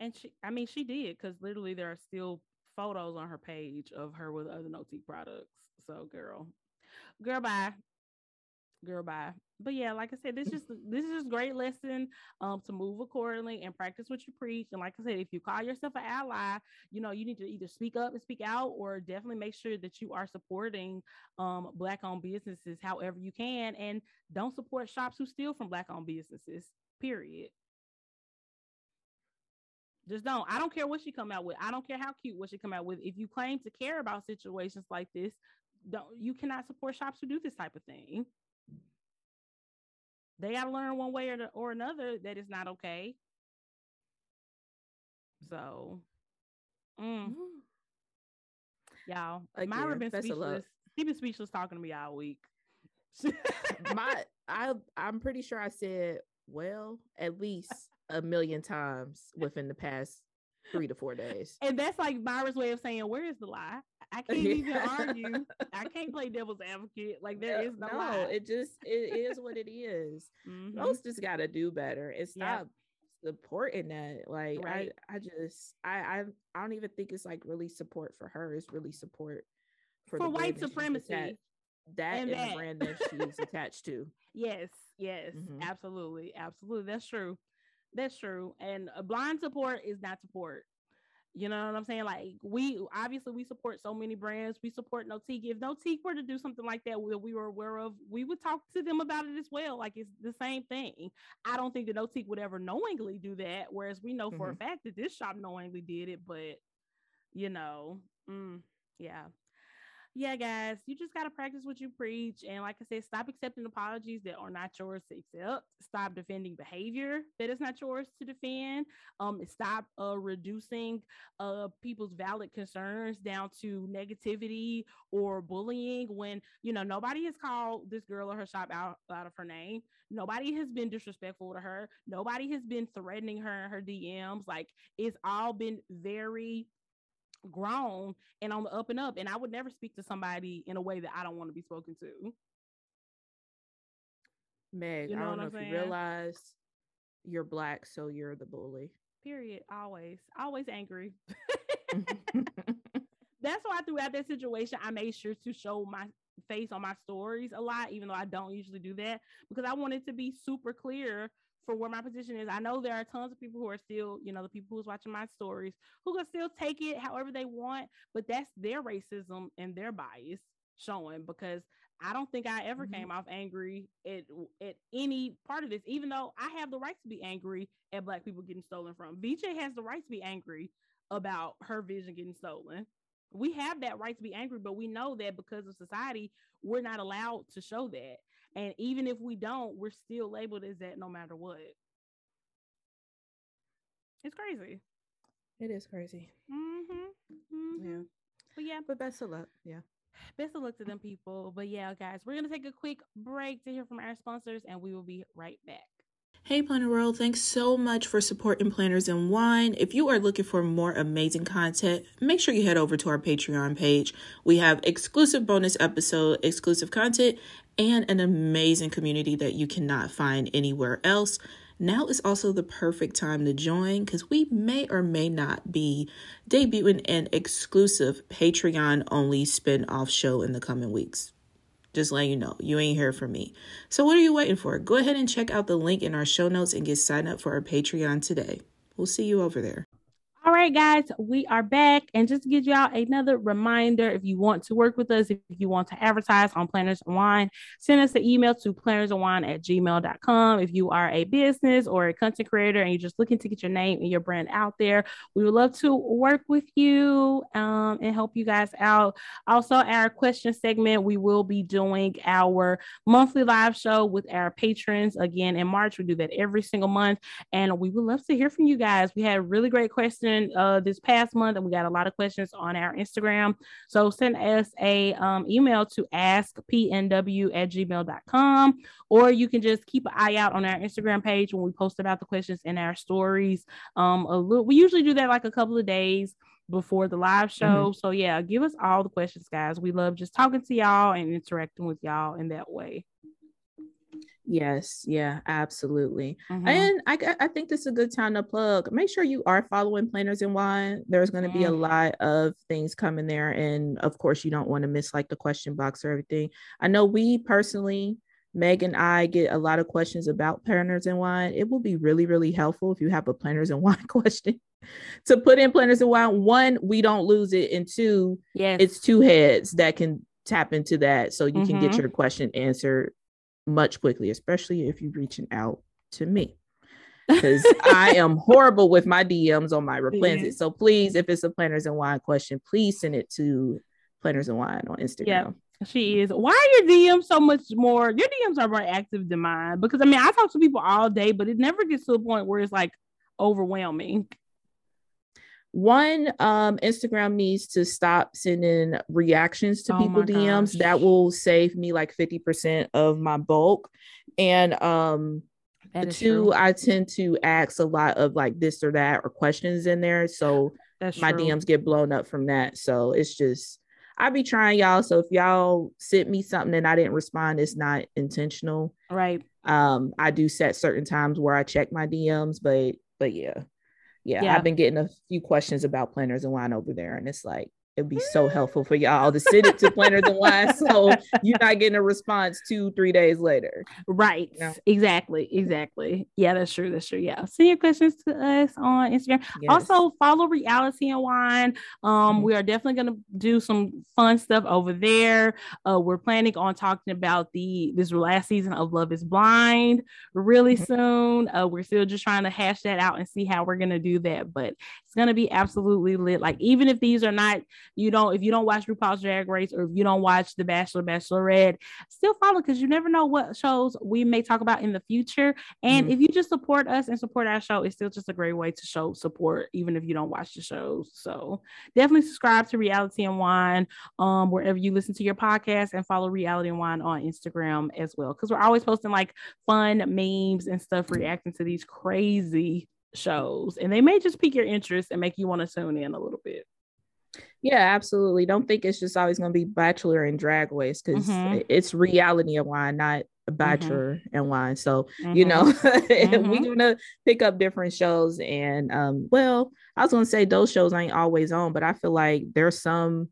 [SPEAKER 1] And she, I mean, she did because literally there are still photos on her page of her with other Notique products. So, girl, girl, bye, girl, bye. But yeah, like I said, this just this is just great lesson um to move accordingly and practice what you preach. And like I said, if you call yourself an ally, you know you need to either speak up and speak out, or definitely make sure that you are supporting um black-owned businesses however you can, and don't support shops who steal from black-owned businesses. Period. Just don't. I don't care what she come out with. I don't care how cute what she come out with. If you claim to care about situations like this, don't you cannot support shops who do this type of thing. They got to learn one way or, the, or another that it's not okay. So, mm. mm. y'all, Again, Myra been speechless. She been speechless talking to me all week.
[SPEAKER 2] My, I, I'm pretty sure I said well at least a million times within the past three to four days.
[SPEAKER 1] And that's like Myra's way of saying, Where is the lie? I can't even argue. I can't play devil's advocate. Like there is no, no.
[SPEAKER 2] It just it is what it is. Mm-hmm. Most just gotta do better and stop supporting that. Like right. I, I just I, I I don't even think it's like really support for her. It's really support
[SPEAKER 1] for, for white supremacy.
[SPEAKER 2] that and, and that. brand that she's attached to.
[SPEAKER 1] Yes, yes, mm-hmm. absolutely, absolutely. That's true. That's true. And a blind support is not support. You know what I'm saying? Like we obviously we support so many brands. We support Notique. If Notique were to do something like that that we were aware of, we would talk to them about it as well. Like it's the same thing. I don't think that Notique would ever knowingly do that. Whereas we know mm-hmm. for a mm-hmm. fact that this shop knowingly did it, but you know, mm, yeah yeah, guys, you just got to practice what you preach. And like I said, stop accepting apologies that are not yours to accept. Stop defending behavior that is not yours to defend. Um, stop uh, reducing uh, people's valid concerns down to negativity or bullying when, you know, nobody has called this girl or her shop out, out of her name. Nobody has been disrespectful to her. Nobody has been threatening her in her DMs. Like it's all been very grown and on the up and up. And I would never speak to somebody in a way that I don't want to be spoken to.
[SPEAKER 2] Meg, you know I don't know I'm if saying? you realize you're black, so you're the bully.
[SPEAKER 1] Period. Always, always angry. That's why throughout that situation, I made sure to show my face on my stories a lot, even though I don't usually do that, because I wanted to be super clear for where my position is. I know there are tons of people who are still, you know, the people who's watching my stories who can still take it however they want, but that's their racism and their bias showing because I don't think I ever mm-hmm. came off angry at at any part of this, even though I have the right to be angry at black people getting stolen from. VJ has the right to be angry about her vision getting stolen. We have that right to be angry, but we know that because of society, we're not allowed to show that. And even if we don't, we're still labeled as that no matter what. It's crazy.
[SPEAKER 2] It is crazy.
[SPEAKER 1] Mm-hmm. mm-hmm.
[SPEAKER 2] Yeah.
[SPEAKER 1] But yeah.
[SPEAKER 2] But best of luck. Yeah.
[SPEAKER 1] Best of luck to them people. But yeah, guys, we're going to take a quick break to hear from our sponsors and we will be right back.
[SPEAKER 2] Hey Planner World, thanks so much for supporting Planners and Wine. If you are looking for more amazing content, make sure you head over to our Patreon page. We have exclusive bonus episode, exclusive content, and an amazing community that you cannot find anywhere else. Now is also the perfect time to join because we may or may not be debuting an exclusive Patreon only spin off show in the coming weeks. Just letting you know, you ain't here from me. So, what are you waiting for? Go ahead and check out the link in our show notes and get signed up for our Patreon today. We'll see you over there.
[SPEAKER 1] All right, guys, we are back. And just to give y'all another reminder if you want to work with us, if you want to advertise on Planners and Wine, send us an email to plannersandwine at gmail.com. If you are a business or a content creator and you're just looking to get your name and your brand out there, we would love to work with you um, and help you guys out. Also, our question segment, we will be doing our monthly live show with our patrons again in March. We do that every single month. And we would love to hear from you guys. We had really great questions question uh, this past month, and we got a lot of questions on our Instagram. So send us a um, email to askpnw at gmail.com, or you can just keep an eye out on our Instagram page when we post about the questions in our stories. Um, a little, we usually do that like a couple of days before the live show. Mm-hmm. So yeah, give us all the questions, guys. We love just talking to y'all and interacting with y'all in that way.
[SPEAKER 2] Yes, yeah, absolutely. Mm-hmm. And I, I think this is a good time to plug. Make sure you are following Planners and Wine. There's going to mm-hmm. be a lot of things coming there. And of course, you don't want to miss like the question box or everything. I know we personally, Meg and I get a lot of questions about Planners and Wine. It will be really, really helpful if you have a Planners and Wine question to put in Planners and Wine. One, we don't lose it. And two, yes. it's two heads that can tap into that so you mm-hmm. can get mm-hmm. your question answered much quickly, especially if you're reaching out to me. Because I am horrible with my DMs on my replens. So please, if it's a planners and wine question, please send it to planners and wine on Instagram. Yeah.
[SPEAKER 1] She is. Why are your DMs so much more? Your DMs are more active than mine because I mean I talk to people all day, but it never gets to a point where it's like overwhelming
[SPEAKER 2] one um instagram needs to stop sending reactions to oh people dms that will save me like 50% of my bulk. And um two true. i tend to ask a lot of like this or that or questions in there. So That's my true. dms get blown up from that. So it's just i be trying y'all. So if y'all sent me something and i didn't respond it's not intentional.
[SPEAKER 1] Right.
[SPEAKER 2] Um i do set certain times where i check my dms but but yeah yeah, yeah, I've been getting a few questions about planners and wine over there, and it's like it'd be so helpful for y'all to send it to planners and wine so you're not getting a response two three days later.
[SPEAKER 1] Right. Exactly exactly. Yeah that's true that's true. Yeah. Send your questions to us on instagram. Yes. also follow reality and wine um mm-hmm. we are definitely going to do some fun stuff over there. Uh we're planning on talking about the this last season of love is blind really mm-hmm. soon. Uh we're still just trying to hash that out and see how we're going to do that but it's going to be absolutely lit. Like even if these are not you don't, if you don't watch RuPaul's Drag Race or if you don't watch The Bachelor, Bachelorette, still follow because you never know what shows we may talk about in the future. And mm-hmm. if you just support us and support our show, it's still just a great way to show support, even if you don't watch the shows. So definitely subscribe to Reality and Wine um, wherever you listen to your podcast and follow Reality and Wine on Instagram as well. Because we're always posting like fun memes and stuff reacting to these crazy shows and they may just pique your interest and make you want to tune in a little bit
[SPEAKER 2] yeah, absolutely. Don't think it's just always going to be Bachelor and Drag Race because mm-hmm. it's reality of wine, not mm-hmm. Bachelor mm-hmm. and wine. So, mm-hmm. you know, mm-hmm. we're going to pick up different shows. And, um, well, I was going to say those shows ain't always on, but I feel like there's some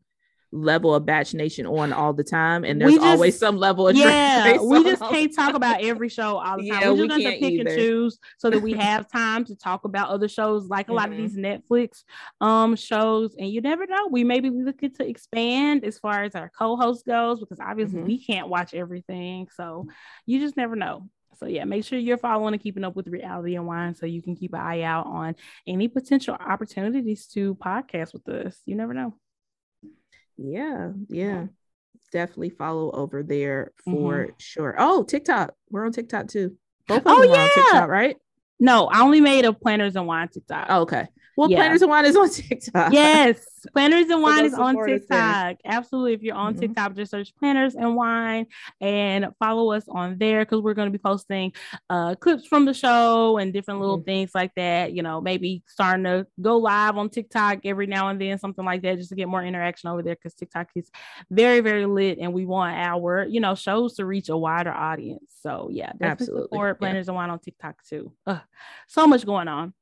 [SPEAKER 2] level of Bachelor Nation on all the time and there's just, always some level of
[SPEAKER 1] yeah we just can't talk about every show all the time yeah, we're just we going to pick either. and choose so that we have time to talk about other shows like a mm-hmm. lot of mm-hmm. these netflix um shows and you never know we maybe looking to expand as far as our co-host goes because obviously mm-hmm. we can't watch everything so you just never know so yeah, make sure you're following and keeping up with reality and wine so you can keep an eye out on any potential opportunities to podcast with us. You never know.
[SPEAKER 2] Yeah, yeah. Definitely follow over there for mm-hmm. sure. Oh, TikTok. We're on TikTok too. Both of oh, them yeah. on TikTok, right?
[SPEAKER 1] No, I only made a planners and wine TikTok.
[SPEAKER 2] Oh, okay. Well, yeah. Planners and Wine is on TikTok.
[SPEAKER 1] Yes, Planners and Wine is on TikTok. Absolutely. If you're on mm-hmm. TikTok, just search Planners and Wine and follow us on there because we're going to be posting uh, clips from the show and different little mm-hmm. things like that. You know, maybe starting to go live on TikTok every now and then, something like that, just to get more interaction over there because TikTok is very, very lit and we want our, you know, shows to reach a wider audience. So, yeah, Absolutely. support Planners yeah. and Wine on TikTok too. Ugh, so much going on.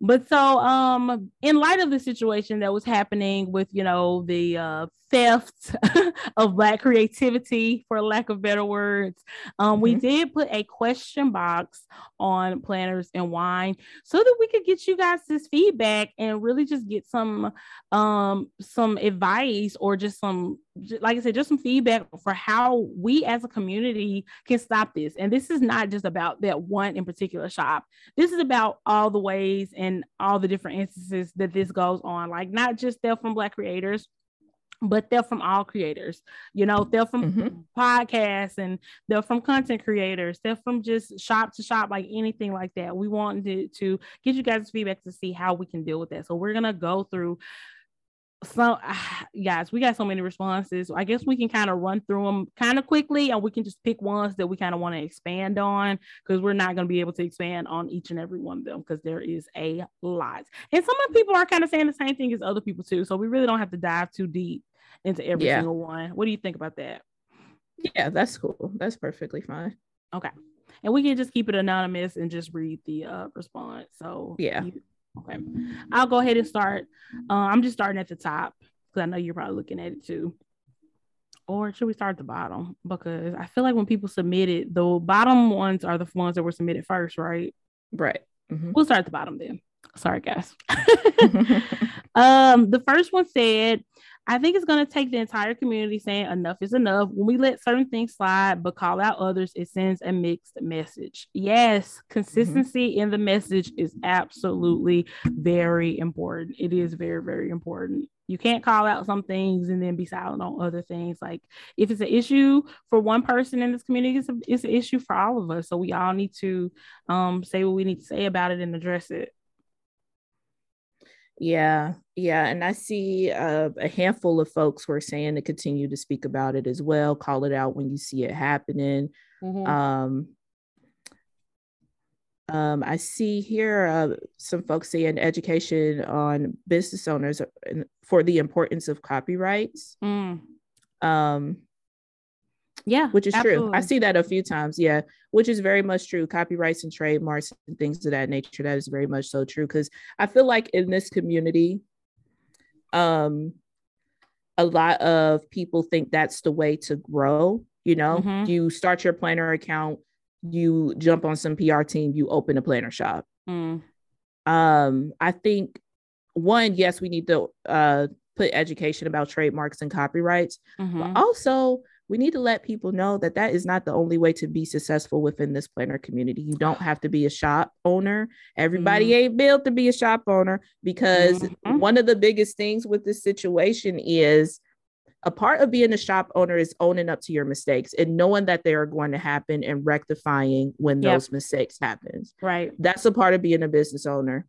[SPEAKER 1] But so, um, in light of the situation that was happening with, you know, the uh, theft of black creativity for lack of better words um, mm-hmm. we did put a question box on planners and wine so that we could get you guys this feedback and really just get some um some advice or just some like i said just some feedback for how we as a community can stop this. And this is not just about that one in particular shop. This is about all the ways and all the different instances that this goes on. Like not just theft from black creators but they're from all creators. You know they're from mm-hmm. podcasts and they're from content creators. They're from just shop to shop like anything like that. We wanted to get you guys feedback to see how we can deal with that. So we're gonna go through so guys we got so many responses. I guess we can kind of run through them kind of quickly and we can just pick ones that we kind of want to expand on because we're not going to be able to expand on each and every one of them because there is a lot. And some of the people are kind of saying the same thing as other people too so we really don't have to dive too deep into every yeah. single one. What do you think about that?
[SPEAKER 2] Yeah that's cool. That's perfectly fine.
[SPEAKER 1] Okay. And we can just keep it anonymous and just read the uh, response so
[SPEAKER 2] yeah. you,
[SPEAKER 1] Okay. I'll go ahead and start. Uh, I'm just starting at the top because I know you're probably looking at it too. Or should we start at the bottom? Because I feel like when people submit it, the bottom ones are the ones that were submitted first, right?
[SPEAKER 2] Right.
[SPEAKER 1] Mm-hmm. We'll start at the bottom then. Sorry, guys. um, the first one said, I think it's going to take the entire community saying enough is enough. When we let certain things slide but call out others, it sends a mixed message. Yes, consistency mm-hmm. in the message is absolutely very important. It is very, very important. You can't call out some things and then be silent on other things. Like if it's an issue for one person in this community, it's, a, it's an issue for all of us. So we all need to um, say what we need to say about it and address it.
[SPEAKER 2] Yeah, yeah, and I see uh, a handful of folks who are saying to continue to speak about it as well. Call it out when you see it happening. Mm-hmm. Um, um, I see here uh, some folks saying education on business owners for the importance of copyrights. Mm. Um,
[SPEAKER 1] yeah,
[SPEAKER 2] which is absolutely. true. I see that a few times. Yeah, which is very much true. Copyrights and trademarks and things of that nature. That is very much so true. Because I feel like in this community, um, a lot of people think that's the way to grow. You know, mm-hmm. you start your planner account, you jump on some PR team, you open a planner shop. Mm. Um, I think one, yes, we need to uh, put education about trademarks and copyrights, mm-hmm. but also we need to let people know that that is not the only way to be successful within this planner community. You don't have to be a shop owner. Everybody mm-hmm. ain't built to be a shop owner because mm-hmm. one of the biggest things with this situation is a part of being a shop owner is owning up to your mistakes and knowing that they are going to happen and rectifying when yep. those mistakes happen.
[SPEAKER 1] Right.
[SPEAKER 2] That's a part of being a business owner.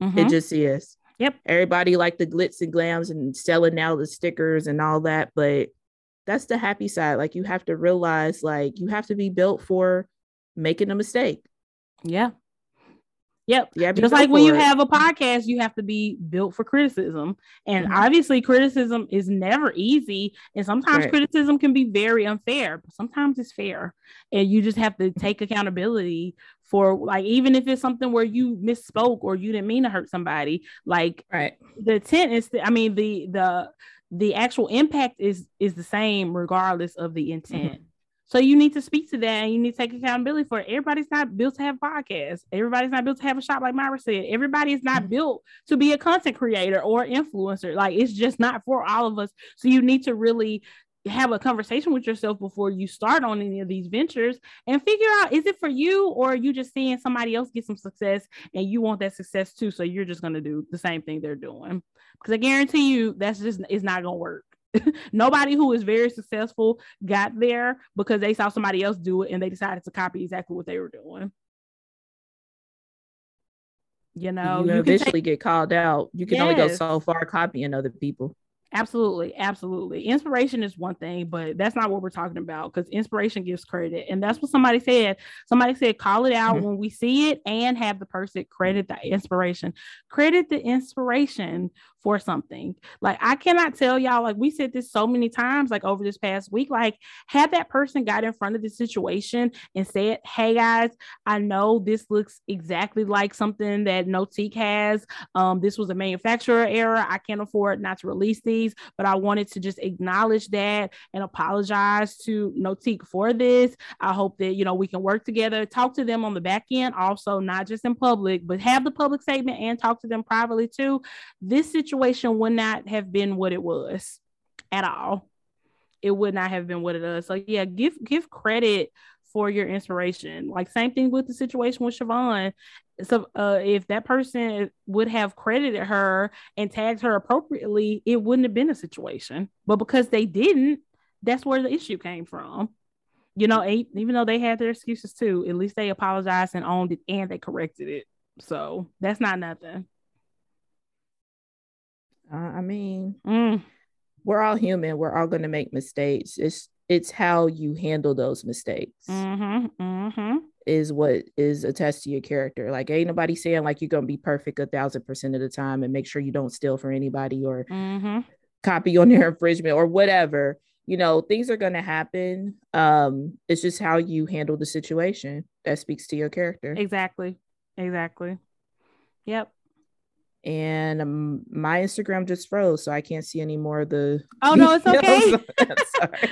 [SPEAKER 2] Mm-hmm. It just is.
[SPEAKER 1] Yep.
[SPEAKER 2] Everybody like the glitz and glams and selling out the stickers and all that, but that's the happy side. Like you have to realize like you have to be built for making a mistake.
[SPEAKER 1] Yeah. Yep. Yeah. Just like when you it. have a podcast, you have to be built for criticism. And mm-hmm. obviously, criticism is never easy. And sometimes right. criticism can be very unfair, but sometimes it's fair. And you just have to take accountability for like even if it's something where you misspoke or you didn't mean to hurt somebody, like
[SPEAKER 2] right.
[SPEAKER 1] the intent is the, I mean the the the actual impact is is the same regardless of the intent. Mm-hmm. So you need to speak to that and you need to take accountability for it. Everybody's not built to have podcasts. Everybody's not built to have a shop like Myra said. Everybody is not mm-hmm. built to be a content creator or influencer. Like it's just not for all of us. So you need to really have a conversation with yourself before you start on any of these ventures and figure out is it for you or are you just seeing somebody else get some success and you want that success too so you're just going to do the same thing they're doing? Because i guarantee you that's just it's not going to work. Nobody who is very successful got there because they saw somebody else do it and they decided to copy exactly what they were doing. You know
[SPEAKER 2] you, you eventually take... get called out. You can yes. only go so far copying other people
[SPEAKER 1] Absolutely, absolutely. Inspiration is one thing, but that's not what we're talking about because inspiration gives credit. And that's what somebody said. Somebody said, call it out mm-hmm. when we see it and have the person credit the inspiration. Credit the inspiration for something. Like I cannot tell y'all, like we said this so many times, like over this past week, like had that person got in front of the situation and said, Hey guys, I know this looks exactly like something that Notique has. Um, this was a manufacturer error. I can't afford not to release these, but I wanted to just acknowledge that and apologize to Notique for this. I hope that you know we can work together, talk to them on the back end, also not just in public, but have the public statement and talk to them privately too. This situation situation would not have been what it was at all. It would not have been what it is. So yeah, give give credit for your inspiration. Like same thing with the situation with Siobhan. So uh, if that person would have credited her and tagged her appropriately, it wouldn't have been a situation. But because they didn't, that's where the issue came from. You know, even though they had their excuses too, at least they apologized and owned it and they corrected it. So that's not nothing.
[SPEAKER 2] Uh, I mean, mm. we're all human. We're all going to make mistakes. It's it's how you handle those mistakes. Mm-hmm, mm-hmm. Is what is attached to your character. Like, ain't nobody saying like you're gonna be perfect a thousand percent of the time and make sure you don't steal for anybody or mm-hmm. copy on their infringement or whatever. You know, things are gonna happen. Um, it's just how you handle the situation that speaks to your character.
[SPEAKER 1] Exactly. Exactly. Yep
[SPEAKER 2] and um, my Instagram just froze, so I can't see any more of the.
[SPEAKER 1] Oh no, it's okay.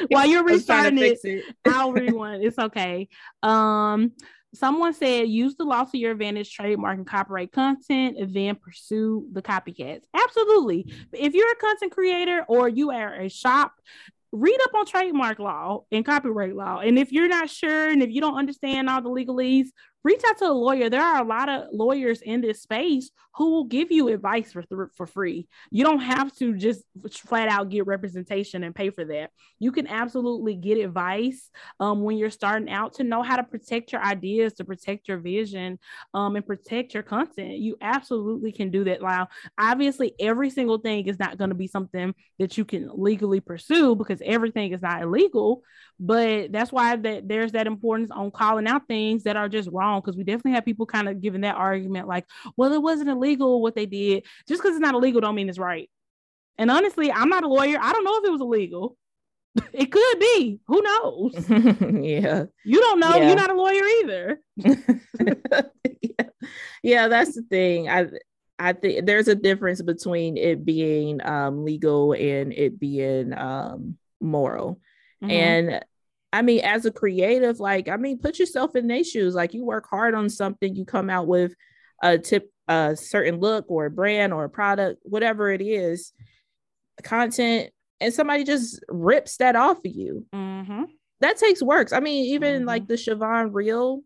[SPEAKER 1] While you're restarting it, it. I'll rewind. It's okay. Um, someone said use the law to your advantage, trademark and copyright content, and then pursue the copycats. Absolutely. If you're a content creator or you are a shop, read up on trademark law and copyright law. And if you're not sure and if you don't understand all the legalese, reach out to a lawyer. There are a lot of lawyers in this space who will give you advice for for free. You don't have to just flat out get representation and pay for that. You can absolutely get advice um, when you're starting out to know how to protect your ideas, to protect your vision, um, and protect your content. You absolutely can do that. Now, obviously, every single thing is not going to be something that you can legally pursue because everything is not illegal. But that's why that there's that importance on calling out things that are just wrong because we definitely have people kind of giving that argument like, well, it wasn't illegal what they did. Just because it's not illegal don't mean it's right. And honestly, I'm not a lawyer. I don't know if it was illegal. it could be. Who knows?
[SPEAKER 2] yeah.
[SPEAKER 1] You don't know. Yeah. You're not a lawyer either.
[SPEAKER 2] yeah. yeah, that's the thing. I I think there's a difference between it being um, legal and it being um, moral. Mm-hmm. And I mean, as a creative, like, I mean, put yourself in their shoes. Like, you work hard on something, you come out with a tip, a certain look or a brand or a product, whatever it is, content, and somebody just rips that off of you. Mm-hmm. That takes work. I mean, even mm-hmm. like the Siobhan reel,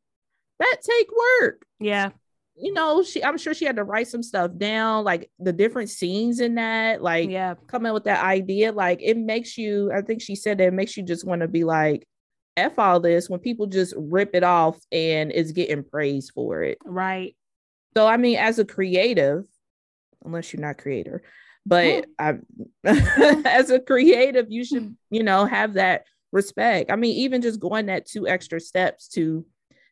[SPEAKER 2] that take work.
[SPEAKER 1] Yeah.
[SPEAKER 2] You know, she I'm sure she had to write some stuff down, like the different scenes in that, like
[SPEAKER 1] yeah,
[SPEAKER 2] coming with that idea. Like it makes you, I think she said that it makes you just want to be like, F all this when people just rip it off and is getting praised for it.
[SPEAKER 1] Right.
[SPEAKER 2] So I mean, as a creative, unless you're not creator, but I, as a creative, you should, you know, have that respect. I mean, even just going that two extra steps to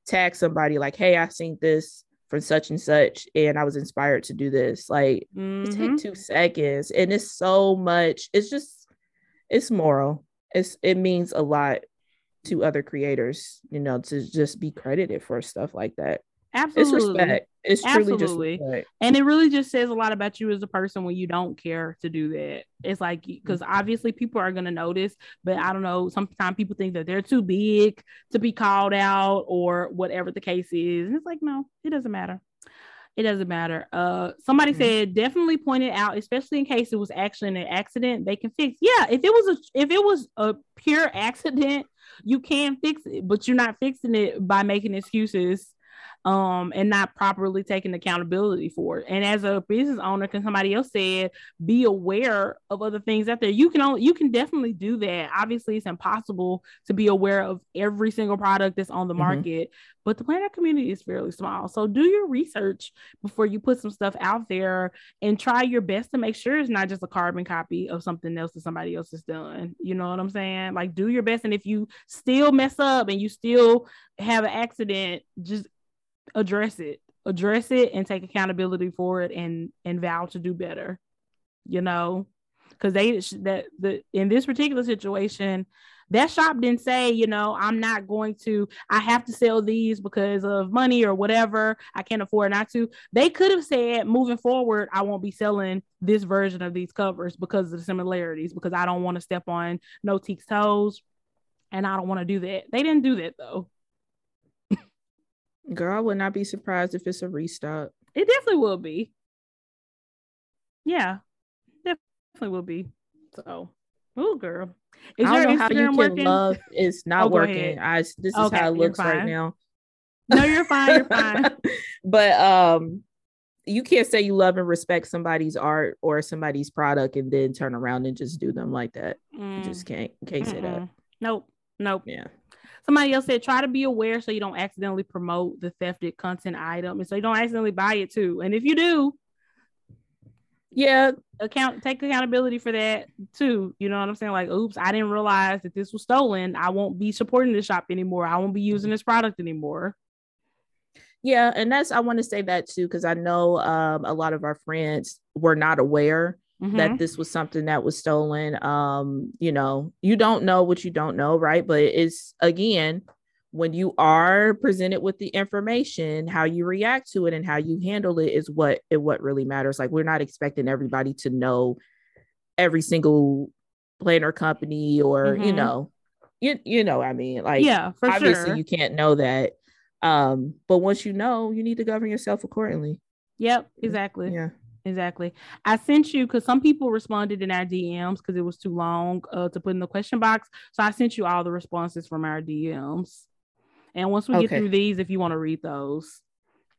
[SPEAKER 2] tag somebody like, hey, I've seen this from such and such, and I was inspired to do this. Like, mm-hmm. take two seconds, and it's so much. It's just, it's moral. It's it means a lot to other creators, you know, to just be credited for stuff like that.
[SPEAKER 1] Absolutely.
[SPEAKER 2] It's respect. It's truly Absolutely. just respect.
[SPEAKER 1] And it really just says a lot about you as a person when you don't care to do that. It's like because mm-hmm. obviously people are gonna notice, but I don't know. Sometimes people think that they're too big to be called out or whatever the case is. And it's like, no, it doesn't matter. It doesn't matter. Uh somebody mm-hmm. said definitely point it out, especially in case it was actually an accident, they can fix. Yeah, if it was a if it was a pure accident, you can fix it, but you're not fixing it by making excuses um, and not properly taking accountability for it. And as a business owner, can somebody else said, be aware of other things out there. You can only, you can definitely do that. Obviously, it's impossible to be aware of every single product that's on the mm-hmm. market, but the planet community is fairly small. So do your research before you put some stuff out there and try your best to make sure it's not just a carbon copy of something else that somebody else has done. You know what I'm saying? Like do your best. And if you still mess up and you still have an accident, just address it. Address it and take accountability for it and and vow to do better you know? Because they that the in this particular situation that shop didn't say you know i'm not going to i have to sell these because of money or whatever i can't afford not to. They could have said moving forward i won't be selling this version of these covers because of the similarities because i don't want to step on Notique's toes and i don't want to do that. They didn't do that though
[SPEAKER 2] Girl, I would not be surprised if it's a restock.
[SPEAKER 1] It definitely will be. Yeah, definitely will be. So, oh, girl.
[SPEAKER 2] Is I don't know how you can working? love it's not oh, working. I this is okay, how it looks right now.
[SPEAKER 1] No, you're fine. You're fine.
[SPEAKER 2] but um, you can't say you love and respect somebody's art or somebody's product and then turn around and just do them like that. Mm. You just can't can't Mm-mm. say that.
[SPEAKER 1] Nope. Nope.
[SPEAKER 2] Yeah.
[SPEAKER 1] Somebody else said, try to be aware so you don't accidentally promote the thefted content item, and so you don't accidentally buy it too. And if you do,
[SPEAKER 2] yeah,
[SPEAKER 1] account take accountability for that too. You know what I'm saying? Like, oops, I didn't realize that this was stolen. I won't be supporting this shop anymore. I won't be using this product anymore.
[SPEAKER 2] Yeah, and that's I want to say that too because I know um, a lot of our friends were not aware mm-hmm. that this was something that was stolen. Um, you know, you don't know what you don't know, right? But it's again, when you are presented with the information, how you react to it and how you handle it is what it what really matters. Like we're not expecting everybody to know every single planner company or mm-hmm. you know, you you know I mean like
[SPEAKER 1] yeah,
[SPEAKER 2] obviously
[SPEAKER 1] sure.
[SPEAKER 2] you can't know that. Um, but once you know, you need to govern yourself accordingly.
[SPEAKER 1] Yep, exactly.
[SPEAKER 2] Yeah.
[SPEAKER 1] Exactly. I sent you because some people responded in our DMs because it was too long uh, to put in the question box. So I sent you all the responses from our DMs. And once we okay. get through these, if you want to read those,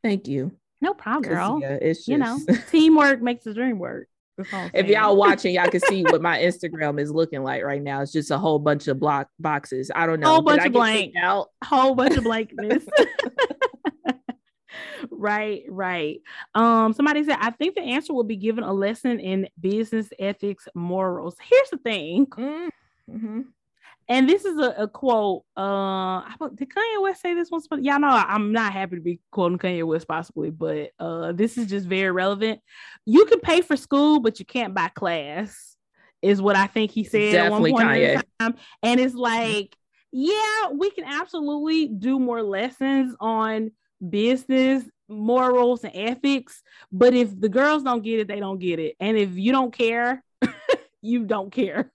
[SPEAKER 2] thank you.
[SPEAKER 1] No problem, girl. Yeah, it's just... you know, teamwork makes the dream work.
[SPEAKER 2] If y'all watching, y'all can see what my Instagram is looking like right now. It's just a whole bunch of block boxes. I don't know.
[SPEAKER 1] Whole bunch of blank. Out? Whole bunch of blankness. Right, right. Um, somebody said, I think the answer will be given a lesson in business ethics, morals. Here's the thing. Mm-hmm. And this is a, a quote. Uh, did Kanye West say this once? But y'all know I'm not happy to be quoting Kanye West possibly, but uh, this is just very relevant. You can pay for school, but you can't buy class. Is what I think he said Definitely at one point Kanye. in time. And it's like, yeah, we can absolutely do more lessons on business morals and ethics. But if the girls don't get it, they don't get it. And if you don't care, you don't care.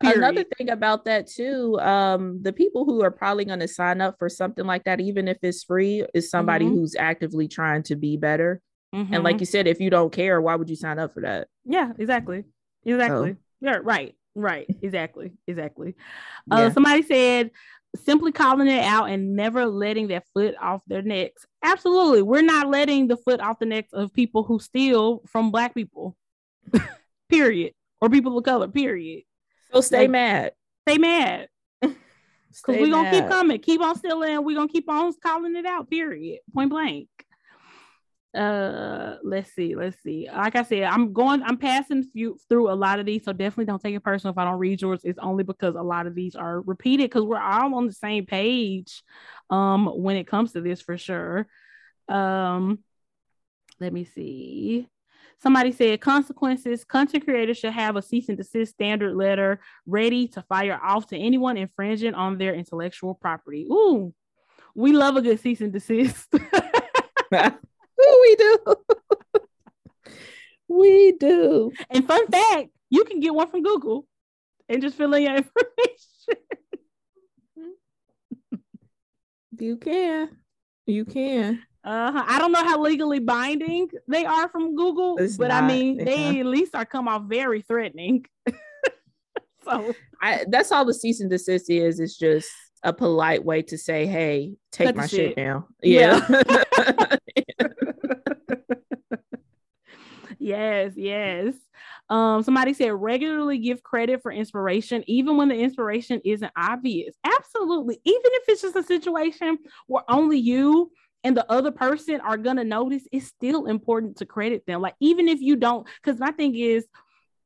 [SPEAKER 2] Period. Another thing about that too, um, the people who are probably going to sign up for something like that, even if it's free, is somebody mm-hmm. who's actively trying to be better. Mm-hmm. And like mm-hmm. you said, if you don't care, why would you sign up for that?
[SPEAKER 1] Yeah, exactly. Exactly. Oh. Yeah, right. Right. Exactly. Exactly. Uh, yeah. Uh, somebody said simply calling it out and never letting that foot off their necks. Absolutely. We're not letting the foot off the necks of people who steal from black people. period. Or people of color, period.
[SPEAKER 2] So stay like, mad.
[SPEAKER 1] Stay mad. Because we're gonna keep coming. Keep on stealing. We're gonna keep on calling it out, period. Point blank uh let's see let's see. Like i said i'm going i'm passing few, through a lot of these so definitely don't take it personal if i don't read yours. It's only because a lot of these are repeated because we're all on the same page um when it comes to this for sure. Um let me see. Somebody said consequences content creators should have a cease and desist standard letter ready to fire off to anyone infringing on their intellectual property. Ooh we love a good cease and desist
[SPEAKER 2] we do. we do.
[SPEAKER 1] And fun fact, you can get one from Google and just fill in your information.
[SPEAKER 2] you can. You can.
[SPEAKER 1] Uh. I don't know how legally binding they are from Google, it's but not, I mean, they not. at least are come off very threatening.
[SPEAKER 2] so I, that's all the cease and desist is. It's just a polite way to say, "Hey, take my shit. shit down." Yeah. yeah.
[SPEAKER 1] Yes, yes. Um, somebody said regularly give credit for inspiration, even when the inspiration isn't obvious. Absolutely. Even if it's just a situation where only you and the other person are gonna notice, it's still important to credit them. Like, even if you don't, because my thing is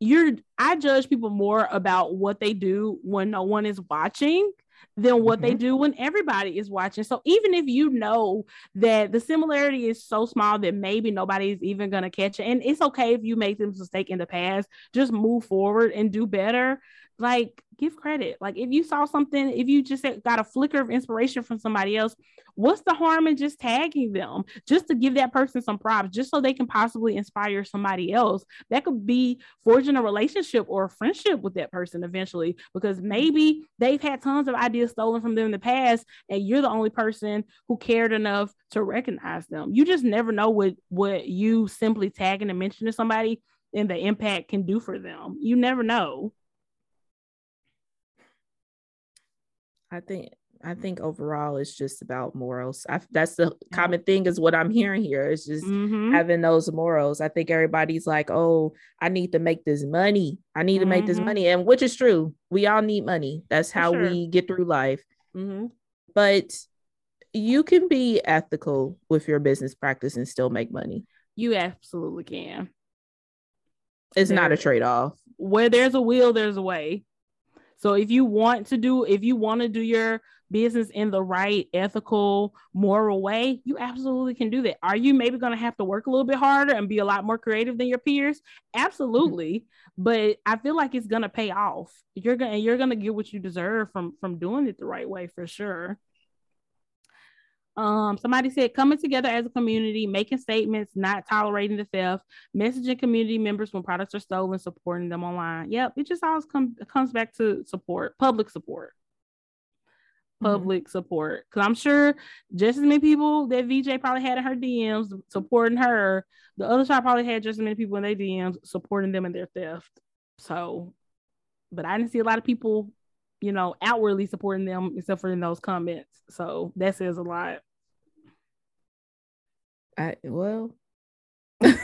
[SPEAKER 1] you're I judge people more about what they do when no one is watching than what mm-hmm. they do when everybody is watching. So even if you know that the similarity is so small that maybe nobody's even going to catch it, and it's okay if you make this mistake in the past, just move forward and do better like give credit. Like if you saw something if you just got a flicker of inspiration from somebody else what's the harm in just tagging them? Just to give that person some props just so they can possibly inspire somebody else. That could be forging a relationship or a friendship with that person eventually because maybe they've had tons of ideas stolen from them in the past and you're the only person who cared enough to recognize them. You just never know what what you simply tagging and mentioning somebody and the impact can do for them. You never know
[SPEAKER 2] I think I think overall it's just about morals. I, that's the common thing is what I'm hearing here. It's just mm-hmm. having those morals. I think everybody's like, "Oh, I need to make this money. I need mm-hmm. to make this mm-hmm. money," and which is true. We all need money. That's how sure. we get through life. Mm-hmm. But you can be ethical with your business practice and still make money.
[SPEAKER 1] You absolutely can.
[SPEAKER 2] It's there, not a trade off.
[SPEAKER 1] Where there's a will, there's a way. So if you want to do, if you want to do your business in the right, ethical, moral way, you absolutely can do that. Are you maybe going to have to work a little bit harder and be a lot more creative than your peers? Absolutely. Mm-hmm. But I feel like it's going to pay off. You're going to, you're going to get what you deserve from, from doing it the right way for sure. Um, somebody said coming together as a community, making statements, not tolerating the theft, messaging community members when products are stolen, supporting them online. Yep, it just always come, comes back to support, public support. Mm-hmm. Public mm-hmm. support. Cause I'm sure just as many people that VJ probably had in her DMs supporting her, the other side probably had just as many people in their DMs supporting them in their theft. So, but I didn't see a lot of people you know, outwardly supporting them except for in those comments. So that says a lot.
[SPEAKER 2] I well
[SPEAKER 1] Myra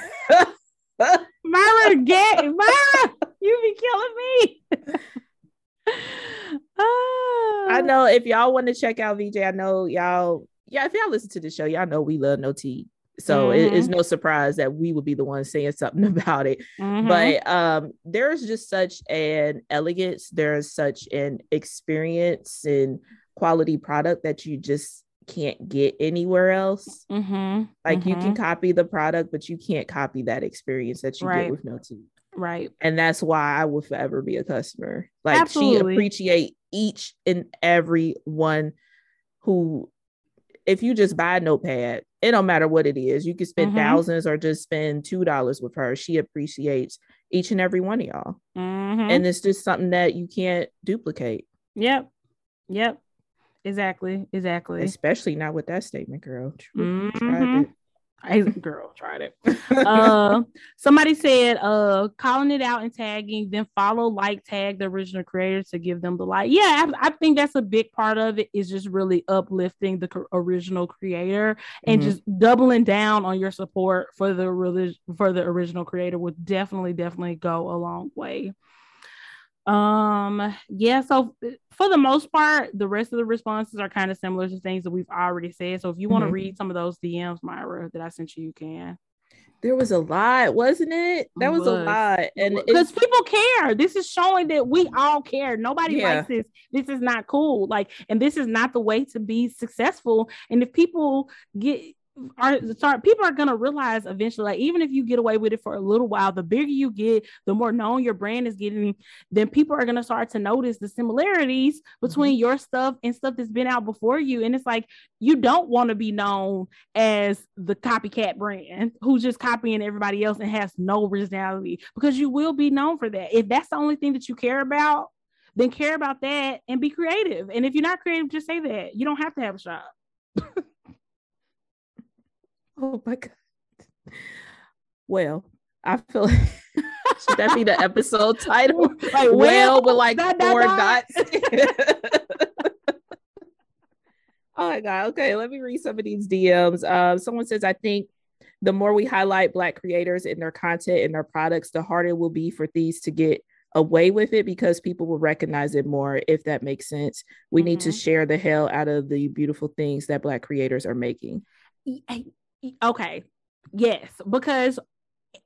[SPEAKER 1] get Myra, you be killing me.
[SPEAKER 2] I know if y'all want to check out VJ, I know y'all, yeah, if y'all listen to the show, y'all know we love Notique. So mm-hmm. it's no surprise that we would be the ones saying something about it. Mm-hmm. But um, there's just such an elegance, there's such an experience and quality product that you just can't get anywhere else. Mm-hmm. Like you can mm-hmm. copy the product, but you can't copy that experience that you right. get with Notique.
[SPEAKER 1] Right.
[SPEAKER 2] And that's why I will forever be a customer. Like Absolutely. she appreciate each and every one who if you just buy a notepad, it don't matter what it is. You can spend mm-hmm. thousands or just spend two dollars with her. She appreciates each and every one of y'all. Mm-hmm. And it's just something that you can't duplicate.
[SPEAKER 1] Yep. Yep. Exactly. Exactly.
[SPEAKER 2] Especially not with that statement, girl. Mm-hmm.
[SPEAKER 1] I girl tried it. uh, somebody said, uh, calling it out and tagging, then follow, like, tag the original creator to give them the like. Yeah, I, I think that's a big part of it. Is just really uplifting the original creator and mm-hmm. just doubling down on your support for the for the original creator would definitely, definitely go a long way. Um, yeah, so for the most part, the rest of the responses are kind of similar to things that we've already said. So if you want to mm-hmm. read some of those DMs, Myra, that I sent you, you can.
[SPEAKER 2] There was a lot, wasn't it? That was, was, a lot. And
[SPEAKER 1] because people care. This is showing that we all care. Nobody yeah. likes this. This is not cool. Like, and this is not the way to be successful. And if people get are start people are gonna realize eventually, like even if you get away with it for a little while, the bigger you get, the more known your brand is getting, then people are gonna start to notice the similarities between mm-hmm. your stuff and stuff that's been out before you. And it's like you don't want to be known as the copycat brand who's just copying everybody else and has no originality because you will be known for that. If that's the only thing that you care about, then care about that and be creative. And if you're not creative, just say that. You don't have to have a shop.
[SPEAKER 2] Oh my god. Well, I feel like should that be the episode title? Like well, with like dot, four dot, dots. oh my god. Okay, let me read some of these DMs. Um, someone says, I think the more we highlight black creators and their content and their products, the harder it will be for these to get away with it because people will recognize it more if that makes sense. We mm-hmm. need to mm-hmm. share the hell out of the beautiful things that black creators are making.
[SPEAKER 1] Okay. Yes, because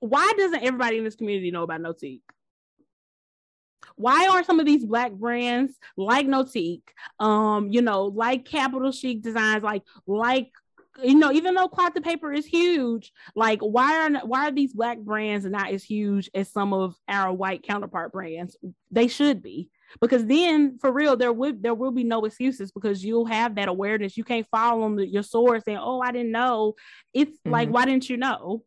[SPEAKER 1] why doesn't everybody in this community know about Notique? Why are some of these black brands like Notique, um, you know, like Capital Chic Designs, like like you know, even though cloth to paper is huge, like why are why are these black brands not as huge as some of our white counterpart brands? They should be because then for real there would there will be no excuses because you'll have that awareness you can't follow on the, your source saying oh i didn't know it's mm-hmm. like why didn't you know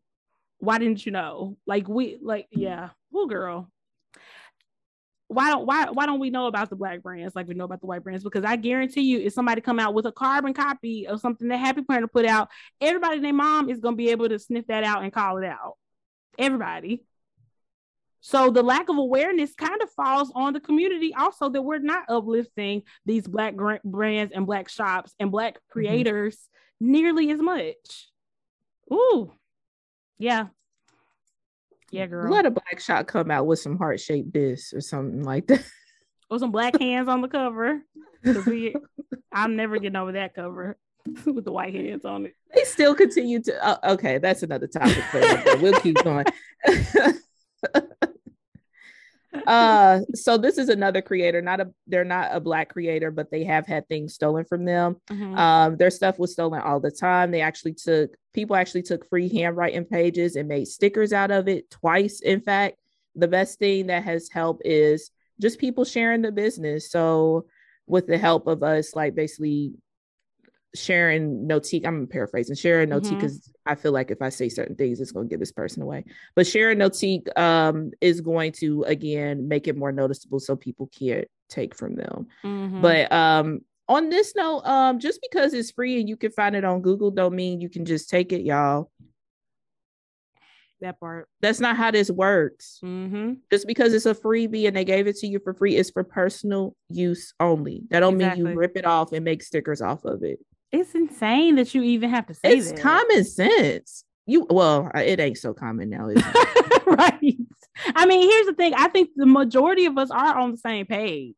[SPEAKER 1] why didn't you know like we like yeah well girl why don't why why don't we know about the black brands like we know about the white brands? Because I guarantee you, if somebody come out with a carbon copy of something that Happy Planner put out, everybody their mom is gonna be able to sniff that out and call it out. Everybody. So the lack of awareness kind of falls on the community also that we're not uplifting these black brands and black shops and black mm-hmm. creators mm-hmm. nearly as much. Ooh, yeah. Yeah, girl.
[SPEAKER 2] Let a black shop come out with some heart shaped this or something like that.
[SPEAKER 1] Or some black hands on the cover. We, I'm never getting over that cover with the white hands on it.
[SPEAKER 2] They still continue to. Uh, okay, that's another topic. we'll keep going. uh so this is another creator not a they're not a black creator but they have had things stolen from them. Mm-hmm. um their stuff was stolen all the time. They actually took people actually took free handwriting pages and made stickers out of it twice in fact. The best thing that has helped is just people sharing the business. So with the help of us like basically sharing Notique, I'm paraphrasing, sharing Notique because mm-hmm. I feel like if I say certain things, it's going to give this person away. But sharing Notique um, is going to, again, make it more noticeable so people can't take from them. Mm-hmm. But um, on this note, um, just because it's free and you can find it on Google, don't mean you can just take it, y'all.
[SPEAKER 1] That part.
[SPEAKER 2] That's not how this works. Mm-hmm. Just because it's a freebie and they gave it to you for free, it's for personal use only. That don't exactly. mean you rip it off and make stickers off of it.
[SPEAKER 1] It's insane that you even have to say
[SPEAKER 2] it's that. common sense. You well, it ain't so common now,
[SPEAKER 1] right. I mean, here's the thing. I think the majority of us are on the same page.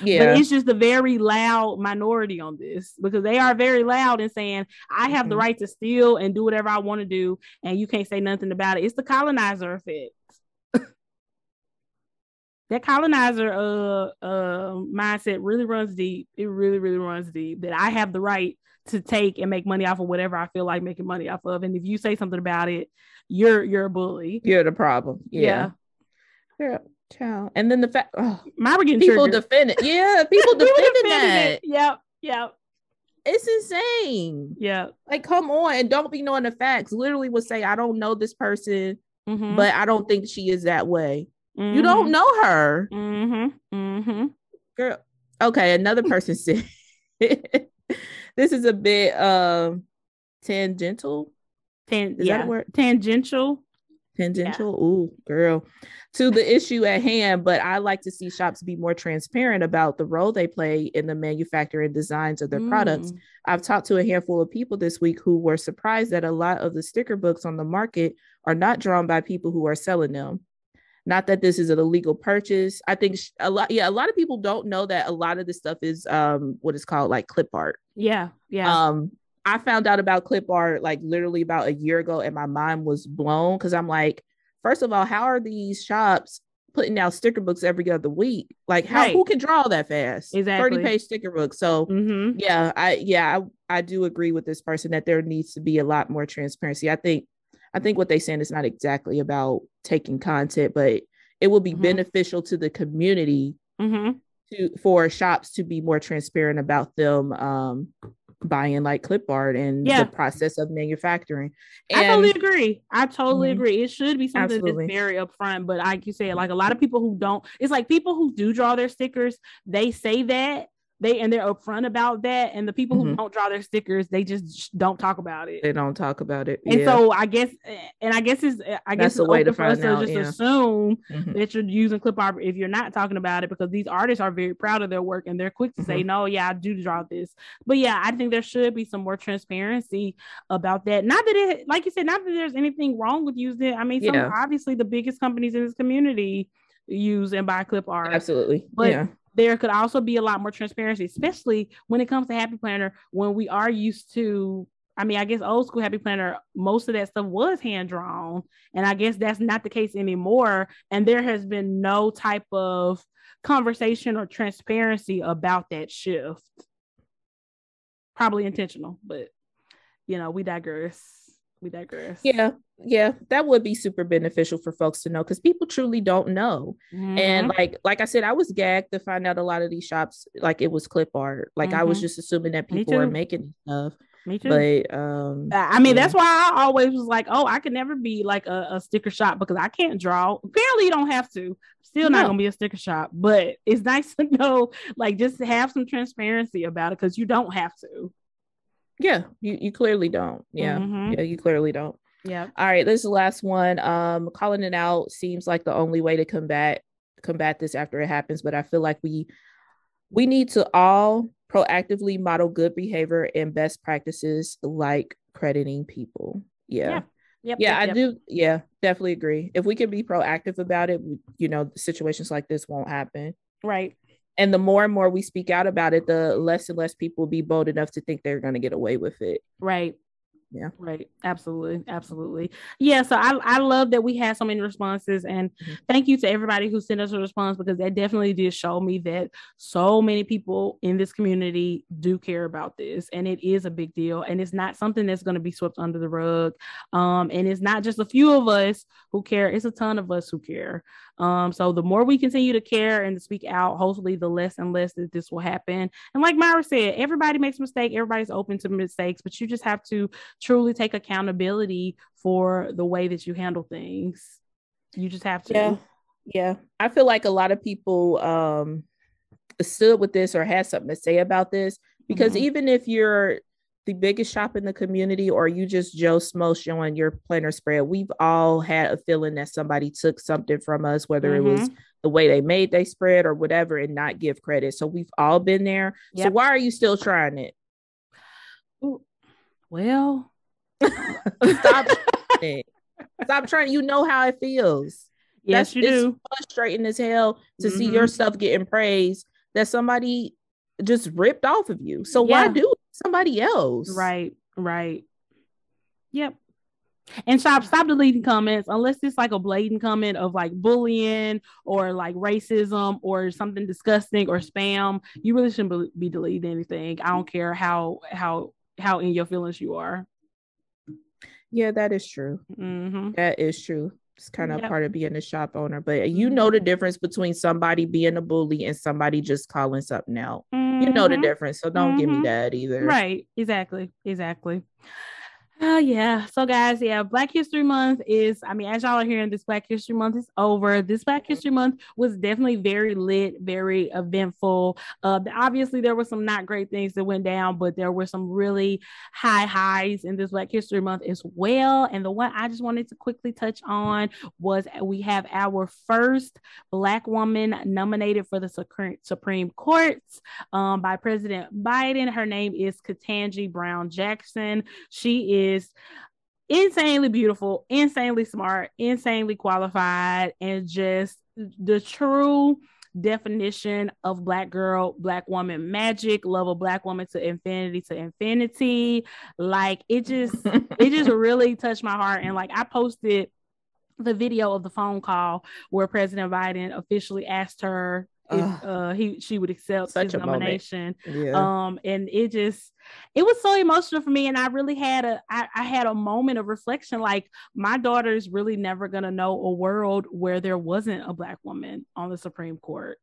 [SPEAKER 1] Yeah. But it's just a very loud minority on this because they are very loud and saying, I have mm-hmm. the right to steal and do whatever I want to do, and you can't say nothing about it. It's the colonizer effect. That colonizer uh uh mindset really runs deep. It really, really runs deep. That I have the right to take and make money off of whatever I feel like making money off of. And if you say something about it, you're you're a bully.
[SPEAKER 2] You're the problem. Yeah. Yeah. Child. And then the fact oh,
[SPEAKER 1] My
[SPEAKER 2] people defend it. Yeah, people defending that. It.
[SPEAKER 1] Yep. Yep.
[SPEAKER 2] it's insane.
[SPEAKER 1] Yeah.
[SPEAKER 2] Like, come on, and don't be knowing the facts. Literally would say, I don't know this person,
[SPEAKER 1] Mhm.
[SPEAKER 2] but I don't think she is that way. You
[SPEAKER 1] Mhm.
[SPEAKER 2] don't know her.
[SPEAKER 1] Mhm. Mhm.
[SPEAKER 2] Girl. Okay, another person said this is a bit um tangential.
[SPEAKER 1] Tan-
[SPEAKER 2] Is
[SPEAKER 1] yeah.
[SPEAKER 2] that a word?
[SPEAKER 1] Tangential.
[SPEAKER 2] Tangential. Ooh, girl. To the issue at hand, but I like to see shops be more transparent about the role they play in the manufacturing designs of their products.
[SPEAKER 1] Mm.
[SPEAKER 2] I've talked to a handful of people this week who were surprised that a lot of the sticker books on the market are not drawn by people who are selling them. Not that this is an illegal purchase. I think sh- a lot, yeah, a lot of people don't know that a lot of this stuff is um what is called like clip art.
[SPEAKER 1] Yeah. Yeah.
[SPEAKER 2] Um, I found out about clip art like literally about a year ago, and my mind was blown because I'm like, first of all, how are these shops putting out sticker books every other week? Like, how
[SPEAKER 1] Right.
[SPEAKER 2] who can draw that fast?
[SPEAKER 1] Exactly.
[SPEAKER 2] 30 page sticker book. So
[SPEAKER 1] mm-hmm.
[SPEAKER 2] yeah, I yeah, I, I do agree with this person that there needs to be a lot more transparency. I think I think what they saying is not exactly about taking content, but it will be
[SPEAKER 1] Mhm.
[SPEAKER 2] beneficial to the community
[SPEAKER 1] Mm-hmm.
[SPEAKER 2] to for shops to be more transparent about them um buying like clip art and
[SPEAKER 1] Yeah.
[SPEAKER 2] the process of manufacturing.
[SPEAKER 1] I totally agree. I totally
[SPEAKER 2] Mhm.
[SPEAKER 1] agree. It should be something
[SPEAKER 2] Absolutely.
[SPEAKER 1] that's very upfront, but like you said, like a lot of people who don't, it's like people who do draw their stickers, they say that they and they're upfront about that, and the people who
[SPEAKER 2] Mhm.
[SPEAKER 1] don't draw their stickers, they just don't talk about it.
[SPEAKER 2] they don't talk about it.
[SPEAKER 1] And
[SPEAKER 2] yeah.
[SPEAKER 1] so I guess, and I guess it's, I guess
[SPEAKER 2] That's the
[SPEAKER 1] it's
[SPEAKER 2] way to
[SPEAKER 1] for us
[SPEAKER 2] find
[SPEAKER 1] to just
[SPEAKER 2] yeah.
[SPEAKER 1] assume
[SPEAKER 2] Mhm.
[SPEAKER 1] that you're using clip art if you're not talking about it because these artists are very proud of their work and they're quick to say,
[SPEAKER 2] Mm-hmm.
[SPEAKER 1] no, yeah, I do draw this. But yeah, I think there should be some more transparency about that. Not that it, like you said, not that there's anything wrong with using it. I mean, some
[SPEAKER 2] Yeah.
[SPEAKER 1] obviously the biggest companies in this community use and buy clip art.
[SPEAKER 2] Absolutely.
[SPEAKER 1] But
[SPEAKER 2] yeah.
[SPEAKER 1] There could also be a lot more transparency, especially when it comes to Happy Planner, when we are used to. I mean, I guess old school Happy Planner, most of that stuff was hand drawn, and I guess that's not the case anymore. And there has been no type of conversation or transparency about that shift. Probably intentional, but you know, we digress. We digress.
[SPEAKER 2] Yeah. Yeah. That would be super beneficial for folks to know because people truly don't know. And
[SPEAKER 1] Mhm.
[SPEAKER 2] like like I said, I was gagged to find out a lot of these shops like it was clip art. Like I was
[SPEAKER 1] Mhm.
[SPEAKER 2] just assuming that people were making stuff.
[SPEAKER 1] me too.
[SPEAKER 2] But um
[SPEAKER 1] I mean,
[SPEAKER 2] yeah.
[SPEAKER 1] that's why I always was like, oh, I could never be like a, a sticker shop because I can't draw. Apparently, you don't have to. Still not
[SPEAKER 2] No.
[SPEAKER 1] gonna be a sticker shop, but it's nice to know, like, just have some transparency about it because you don't have to.
[SPEAKER 2] Yeah, you, you clearly don't. Yeah.
[SPEAKER 1] Mhm.
[SPEAKER 2] Yeah, you clearly don't.
[SPEAKER 1] Yeah.
[SPEAKER 2] All right, this is the last one. Um, calling it out seems like the only way to combat combat this after it happens, but I feel like we we need to all proactively model good behavior and best practices like crediting people. Yeah.
[SPEAKER 1] Yeah. Yep.
[SPEAKER 2] Yeah,
[SPEAKER 1] yep,
[SPEAKER 2] I
[SPEAKER 1] yep.
[SPEAKER 2] do. Yeah, definitely agree. If we can be proactive about it, you know, situations like this won't happen.
[SPEAKER 1] Right.
[SPEAKER 2] And the more and more we speak out about it, the less and less people will be bold enough to think they're going to get away with it.
[SPEAKER 1] Right.
[SPEAKER 2] Yeah.
[SPEAKER 1] Right. Absolutely. Absolutely. Yeah. So I, I love that we had so many responses and
[SPEAKER 2] Mhm.
[SPEAKER 1] thank you to everybody who sent us a response because that definitely did show me that so many people in this community do care about this and it is a big deal and it's not something that's going to be swept under the rug. Um, and it's not just a few of us who care, it's a ton of us who care. Um, so the more we continue to care and to speak out, hopefully the less and less that this will happen. And like Myra said, everybody makes a mistake, everybody's open to mistakes, but you just have to truly take accountability for the way that you handle things. You just have to.
[SPEAKER 2] Yeah. Yeah. I feel like a lot of people um stood with this or had something to say about this because
[SPEAKER 1] Mhm.
[SPEAKER 2] even if you're the biggest shop in the community or you just Joe Schmo showing your planner spread, we've all had a feeling that somebody took something from us, whether it was
[SPEAKER 1] Mm-hmm.
[SPEAKER 2] the way they made they spread or whatever, and not give credit. So we've all been there. So why are you still trying it?
[SPEAKER 1] Ooh, Well,
[SPEAKER 2] Stop trying it. Stop trying. You know how it feels.
[SPEAKER 1] yes,
[SPEAKER 2] That's-
[SPEAKER 1] you
[SPEAKER 2] it's
[SPEAKER 1] do.
[SPEAKER 2] frustrating as hell to see your
[SPEAKER 1] Mhm.
[SPEAKER 2] stuff getting praised that somebody just ripped off of you. So why do? Somebody else?
[SPEAKER 1] Right, right. Yep. And stop stop deleting comments unless it's like a blatant comment of like bullying or like racism or something disgusting or spam. You really shouldn't be- deleting anything. I don't care how how how in your feelings you are.
[SPEAKER 2] Yeah, that is true.
[SPEAKER 1] hmm
[SPEAKER 2] That is true. It's kind of
[SPEAKER 1] Yep.
[SPEAKER 2] part of being a shop owner, but you know the difference between somebody being a bully and somebody just calling something out.
[SPEAKER 1] hmm
[SPEAKER 2] mm-hmm. you know the mm-hmm. difference. So don't mm-hmm. give me mm-hmm. that either.
[SPEAKER 1] Right. Exactly. Exactly. Oh yeah. So guys, yeah, Black History Month is, I mean, as y'all are hearing, this Black History Month is over. This Black. History Month was definitely very lit, very eventful. Uh obviously there were some not great things that went down, but there were some really high highs in this Black History Month as well. And the one I just wanted to quickly touch on was we have our first black woman nominated for the Supreme Courts um, by President Biden. Her name is Ketanji Brown Jackson. She is is insanely beautiful, insanely smart, insanely qualified, and just the true definition of black girl, black woman magic, love a black woman to infinity to infinity. Like it just it just really touched my heart. And like I posted the video of the phone call where President Biden officially asked her if uh, he she would accept Such his nomination. Yeah. Um, and it just it was so emotional for me, and I really had a I, I had a moment of reflection. Like my daughter is really never gonna know a world where there wasn't a black woman on the Supreme Court.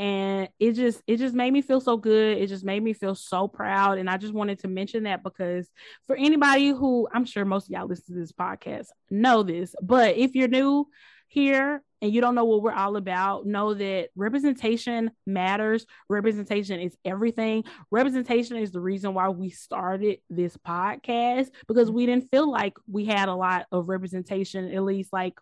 [SPEAKER 1] And it just it just made me feel so good. It just made me feel so proud. And I just wanted to mention that because for anybody who I'm sure most of y'all listen to this podcast know this, but if you're new here and you don't know what we're all about, know that representation matters. Representation is everything. Representation is the reason why we started this podcast because we didn't feel like we had a lot of representation, at least like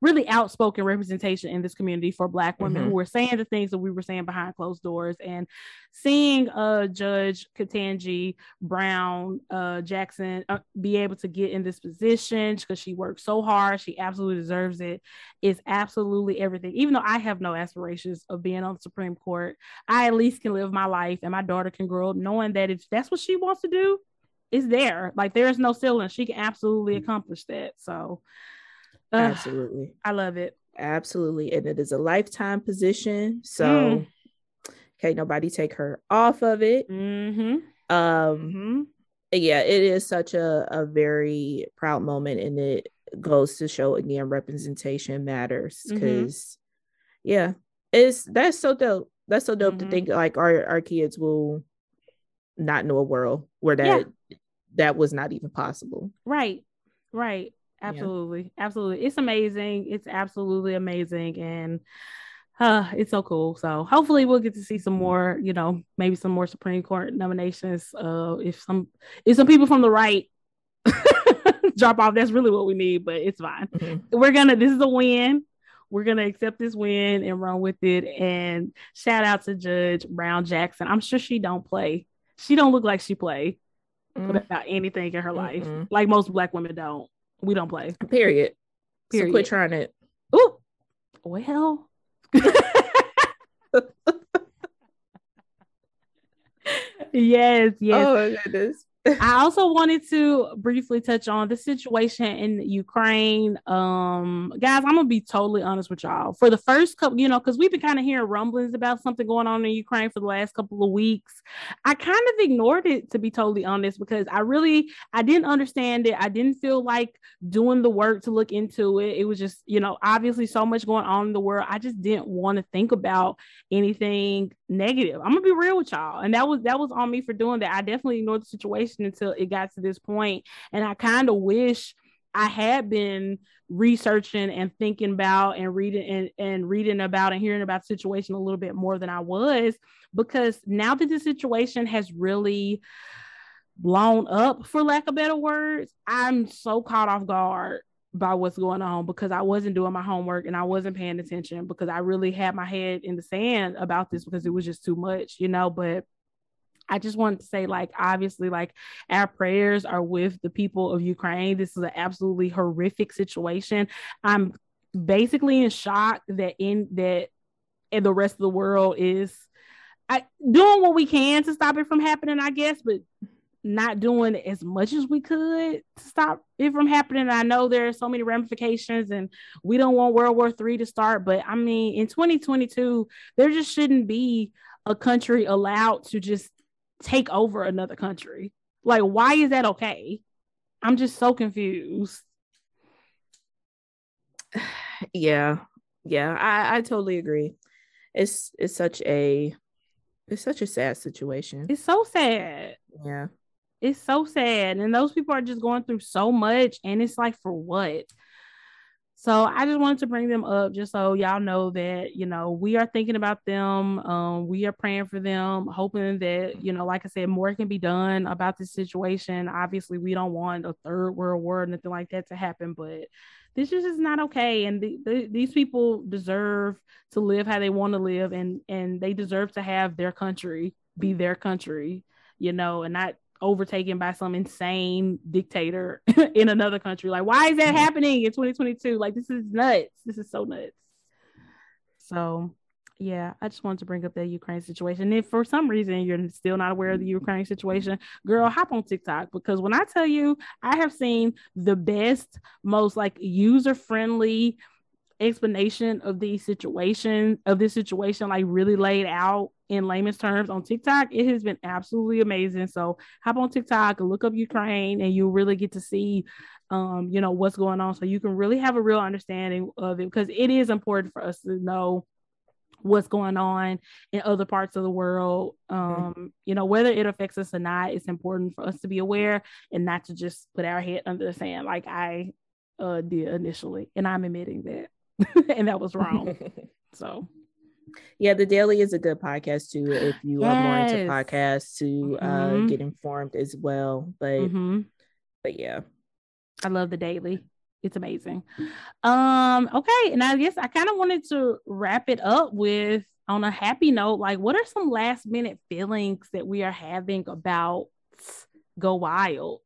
[SPEAKER 1] really outspoken representation in this community for black women mm-hmm. who were saying the things that we were saying behind closed doors and seeing uh judge Ketanji Brown uh Jackson uh, be able to get in this position because she worked so hard. She absolutely deserves it. Is absolutely everything. Even though I have no aspirations of being on the Supreme Court I at least can live my life and my daughter can grow up knowing that if that's what she wants to do is there. Like there is no ceiling. She can absolutely mm. accomplish that. So
[SPEAKER 2] Absolutely.
[SPEAKER 1] I love it.
[SPEAKER 2] Absolutely. And it is a lifetime position. So mm. can't nobody take her off of it. Mm-hmm. Um mm-hmm. yeah, it is such a, a very proud moment and it goes to show again representation matters because mm-hmm. yeah, it's that's so dope. That's so dope to mm-hmm. think like our our kids will not know a world where that yeah. that was not even possible.
[SPEAKER 1] Right. Right absolutely yeah. absolutely. It's amazing. It's absolutely amazing and uh it's so cool. So hopefully we'll get to see some more you know maybe some more supreme court nominations uh if some if some people from the right drop off that's really what we need but it's fine. Mm-hmm. we're gonna this is a win. We're gonna accept this win and run with it. And shout out to judge brown jackson. I'm sure she don't play. She don't look like she play mm-hmm. about anything in her life. Mm-hmm. like most black women don't we don't play.
[SPEAKER 2] Period. Period. So quit trying it.
[SPEAKER 1] Ooh. Well. yes, yes. Oh my goodness. I also wanted to briefly touch on the situation in Ukraine. Um, guys, I'm gonna be totally honest with y'all. For the first couple, you know, because we've been kind of hearing rumblings about something going on in Ukraine for the last couple of weeks. I kind of ignored it to be totally honest because I really I didn't understand it. I didn't feel like doing the work to look into it. It was just, you know, obviously so much going on in the world. I just didn't want to think about anything negative. I'm gonna be real with y'all. And that was that was on me for doing that. I definitely ignored the situation until it got to this point. And I kind of wish I had been researching and thinking about and reading and, and reading about and hearing about the situation a little bit more than I was because now that the situation has really blown up for lack of better words, I'm so caught off guard by what's going on because I wasn't doing my homework and I wasn't paying attention because I really had my head in the sand about this because it was just too much, you know. But I just wanted to say, like, obviously, like, our prayers are with the people of Ukraine. This is an absolutely horrific situation. I'm basically in shock that in that and the rest of the world is I, doing what we can to stop it from happening, I guess, but not doing as much as we could to stop it from happening. I know there are so many ramifications and we don't want World War Three to start, but I mean, in 2022, there just shouldn't be a country allowed to just take over another country. Like, why is that okay? I'm just so confused.
[SPEAKER 2] Yeah, yeah, I, I totally agree. It's it's such a It's such a sad situation.
[SPEAKER 1] It's so sad.
[SPEAKER 2] Yeah.
[SPEAKER 1] It's so sad. And those people are just going through so much. And it's like, for what? So I just wanted to bring them up just so y'all know that, you know, we are thinking about them. Um, we are praying for them, hoping that, you know, like I said, more can be done about this situation. Obviously, we don't want a third world war nothing like that to happen, but this just is not okay. And the, the, these people deserve to live how they want to live and and they deserve to have their country be their country, you know, and not overtaken by some insane dictator in another country. Like, why is that mm-hmm. happening in 2022? Like, this is nuts. This is so nuts. So, yeah, I just wanted to bring up that Ukraine situation. If for some reason you're still not aware of the Ukraine situation, girl, hop on TikTok because when I tell you, I have seen the best, most like user friendly explanation of these situations of this situation like really laid out in layman's terms on TikTok, it has been absolutely amazing. So hop on TikTok and look up Ukraine and you'll really get to see um, you know, what's going on. So you can really have a real understanding of it because it is important for us to know what's going on in other parts of the world. Mm-hmm. Um, you know, whether it affects us or not, it's important for us to be aware and not to just put our head under the sand like I uh did initially. And I'm admitting that. and that was wrong. so
[SPEAKER 2] yeah, the daily is a good podcast too if you yes. are more into podcasts to uh, mm-hmm. uh, get informed as well. But mm-hmm. but yeah,
[SPEAKER 1] I love the daily. It's amazing. Um, okay, and I guess I kind of wanted to wrap it up with on a happy note. Like, what are some last minute feelings that we are having about Go Wild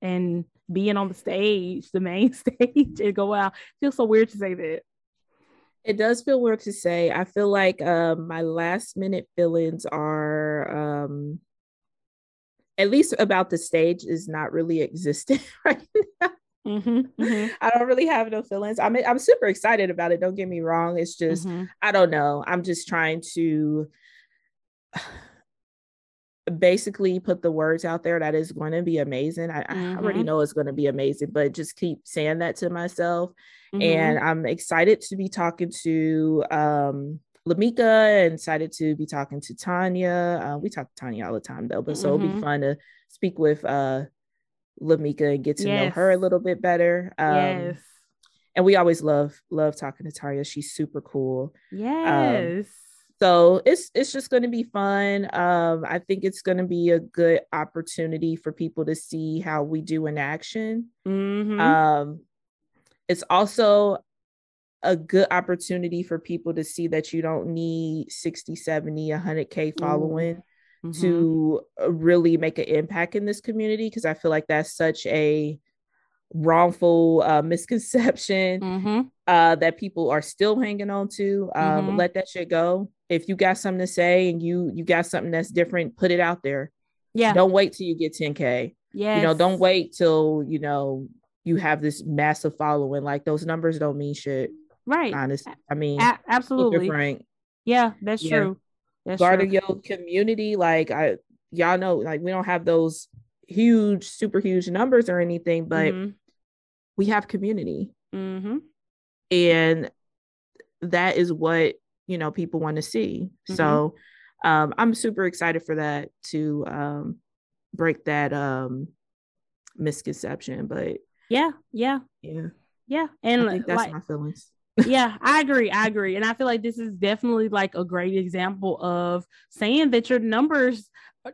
[SPEAKER 1] and being on the stage, the main stage, and Go Wild. It feels so weird to say that.
[SPEAKER 2] It does feel weird to say. I feel like um, my last minute feelings are um, at least about the stage is not really existing right now. Mm-hmm, mm-hmm. I don't really have no feelings. I'm I'm super excited about it. Don't get me wrong. It's just mm-hmm. I don't know. I'm just trying to basically put the words out there that is going to be amazing. I, I already mm-hmm. know it's going to be amazing, but just keep saying that to myself Mm-hmm. And I'm excited to be talking to um, Lamika and excited to be talking to Tanya. Uh, we talk to Tanya all the time though, but so mm-hmm. it'll be mm-hmm. fun to speak with uh, Lamika and get to yes. know her a little bit better. Um, yes. And we always love love talking to Tanya. She's super cool. Um, yes. Um, so it's it's just going to be fun. Um, I think it's going to be a good opportunity for people to see how we do in action. Mm-hmm. Um, it's also a good opportunity for people to see that you don't need 60 70 100k following mm-hmm. to uh, really make an impact in this community because i feel like that's such a wrongful uh, misconception mm-hmm. Uh, that people are still hanging on to um, mm-hmm. let that shit go if you got something to say and you you got something that's different put it out there yeah don't wait till you get 10k yeah you know don't wait till you know you have this massive following. Like those numbers don't mean shit. Right. Honestly. I mean,
[SPEAKER 1] A- absolutely. Frank. Yeah, that's yeah. true.
[SPEAKER 2] That's Guard true. your community. Like I y'all know, like we don't have those huge, super huge numbers or anything, but mm-hmm. we have community. Mm-hmm. And that is what you know people want to see. Mm-hmm. So um I'm super excited for that to um break that um misconception. But
[SPEAKER 1] yeah, yeah,
[SPEAKER 2] yeah,
[SPEAKER 1] yeah.
[SPEAKER 2] And think that's like, my feelings.
[SPEAKER 1] yeah, I agree. I agree. And I feel like this is definitely like a great example of saying that your numbers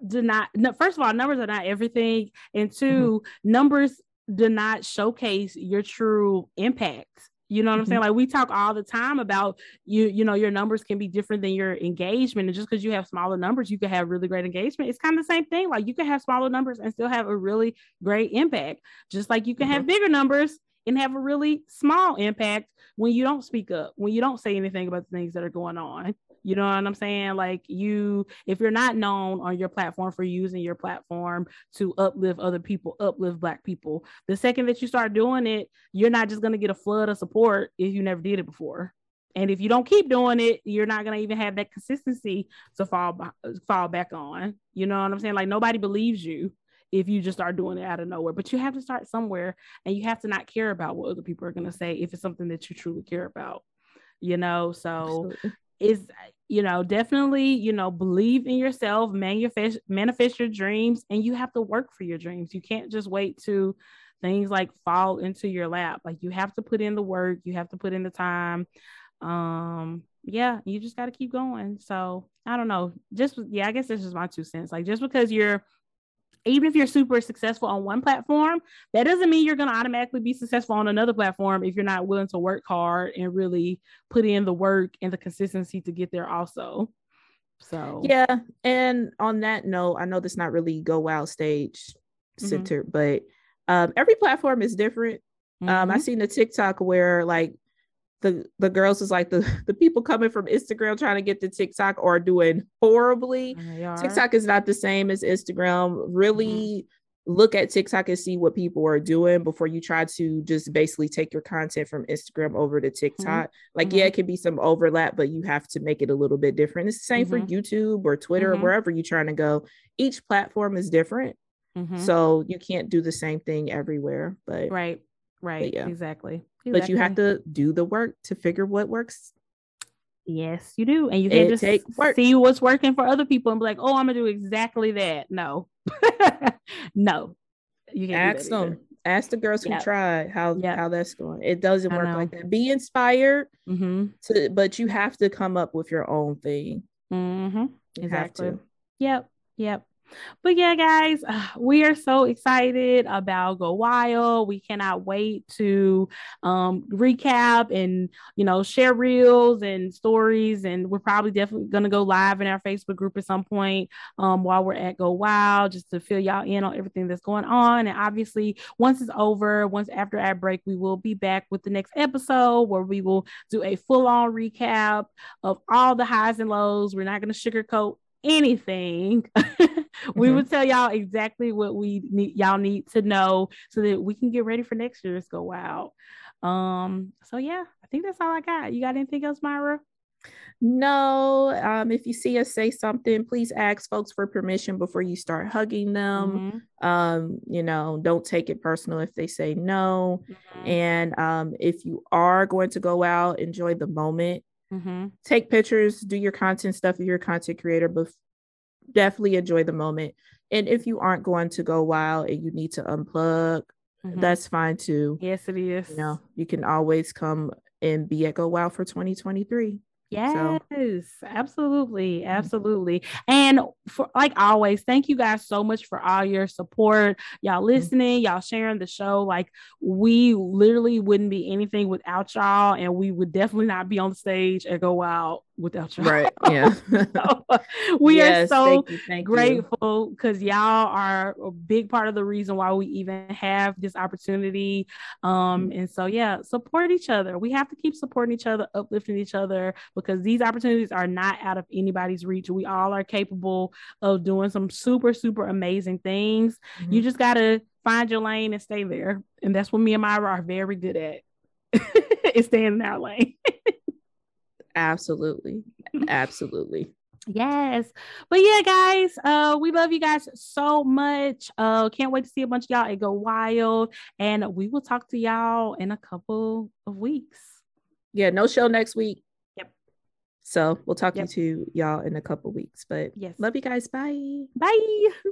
[SPEAKER 1] do not, first of all, numbers are not everything. And 2 mm-hmm. numbers do not showcase your true impact. You know what I'm saying? Mm-hmm. Like we talk all the time about you, you know, your numbers can be different than your engagement. And just because you have smaller numbers, you can have really great engagement. It's kind of the same thing. Like you can have smaller numbers and still have a really great impact. Just like you can mm-hmm. have bigger numbers and have a really small impact when you don't speak up, when you don't say anything about the things that are going on. You know what I'm saying? Like you, if you're not known on your platform for using your platform to uplift other people, uplift black people, the second that you start doing it, you're not just gonna get a flood of support if you never did it before. And if you don't keep doing it, you're not gonna even have that consistency to fall fall back on. You know what I'm saying? Like nobody believes you if you just start doing it out of nowhere. But you have to start somewhere, and you have to not care about what other people are gonna say if it's something that you truly care about. You know, so Absolutely is you know definitely you know believe in yourself manifest manifest your dreams and you have to work for your dreams. You can't just wait to things like fall into your lap. Like you have to put in the work you have to put in the time. Um yeah you just got to keep going. So i don't know. Just yeah i guess this is my two cents. Like just because you're even if you're super successful on one platform, that doesn't mean you're going to automatically be successful on another platform if you're not willing to work hard and really put in the work and the consistency to get there also. So,
[SPEAKER 2] yeah. And on that note, I know this not really go wild stage centered, mm-hmm. but um, every platform is different. Mm-hmm. Um, I mm-hmm. seen a TikTok where like the the girls is like the the people coming from Instagram trying to get to TikTok are doing horribly. TikTok is not the same as Instagram. Really mm-hmm. look at TikTok and see what people are doing before you try to just basically take your content from Instagram over to mm-hmm. TikTok. Mm-hmm. Like, yeah, it can be some overlap, but you have to make it a little bit different. It's the same for mm-hmm. YouTube or Twitter or mm-hmm. wherever you're trying to go. Each platform is different. So you can't do the same thing everywhere. But
[SPEAKER 1] right, right, but yeah. exactly.
[SPEAKER 2] But you have to do the work to figure what works.
[SPEAKER 1] Yes, you do. And you can't just take work. see what's working for other people and be like, oh, I'm gonna do exactly that. No. no.
[SPEAKER 2] You can't ask them. Ask the girls yep. who tried how yep. how that's going. It doesn't work like that. Be inspired, mm-hmm. to, but you have to come up with your own thing.
[SPEAKER 1] Mm-hmm. Exactly. Yep. Yep. But yeah, guys, we are so excited about Go Wild. We cannot wait to um, recap and you know share reels and stories. And we're probably definitely gonna go live in our Facebook group at some point um, while we're at Go Wild, just to fill y'all in on everything that's going on. And obviously, once it's over, once after our break, we will be back with the next episode where we will do a full on recap of all the highs and lows. We're not gonna sugarcoat anything, we mm-hmm. would tell y'all exactly what we need y'all need to know so that we can get ready for next year's go wild. Um, so yeah, I think that's all I got. You got anything else, Myra?
[SPEAKER 2] No. Um, if you see us say something, please ask folks for permission before you start hugging them. Mm-hmm. Um, you know, don't take it personal if they say no. Mm-hmm. And um, if you are going to go out, enjoy the moment. Mm-hmm. Take pictures, do your content stuff if you're a content creator, but definitely enjoy the moment. And if you aren't going to go wild and you need to unplug, mm-hmm. that's fine too.
[SPEAKER 1] Yes, it is.
[SPEAKER 2] You know, you can always come and be at Go Wild for 2023.
[SPEAKER 1] Yes, so. absolutely, absolutely. And for like always, thank you guys so much for all your support. Y'all mm-hmm. listening, mm-hmm. y'all sharing the show. Like we literally wouldn't be anything without y'all, and we would definitely not be on the stage and Go Wild without y'all.
[SPEAKER 2] Right. Yeah.
[SPEAKER 1] so, we yes, are so thank you, thank grateful because y'all are a big part of the reason why we even have this opportunity. Um, mm-hmm. and so yeah, support each other. We have to keep supporting each other, uplifting each other because these opportunities are not out of anybody's reach. We all are capable of doing some super, super amazing things. Mm-hmm. You just gotta find your lane and stay there. And that's what me and Myra are very good at. is staying in our lane.
[SPEAKER 2] Absolutely. Absolutely.
[SPEAKER 1] Yes. But yeah, guys, uh, we love you guys so much. Uh, can't wait to see a bunch of y'all and go wild. And we will talk to y'all in a couple of weeks.
[SPEAKER 2] Yeah, no show next week.
[SPEAKER 1] Yep.
[SPEAKER 2] So we'll talk yep. to y'all in a couple weeks. But
[SPEAKER 1] yes,
[SPEAKER 2] love you guys. Bye.
[SPEAKER 1] Bye.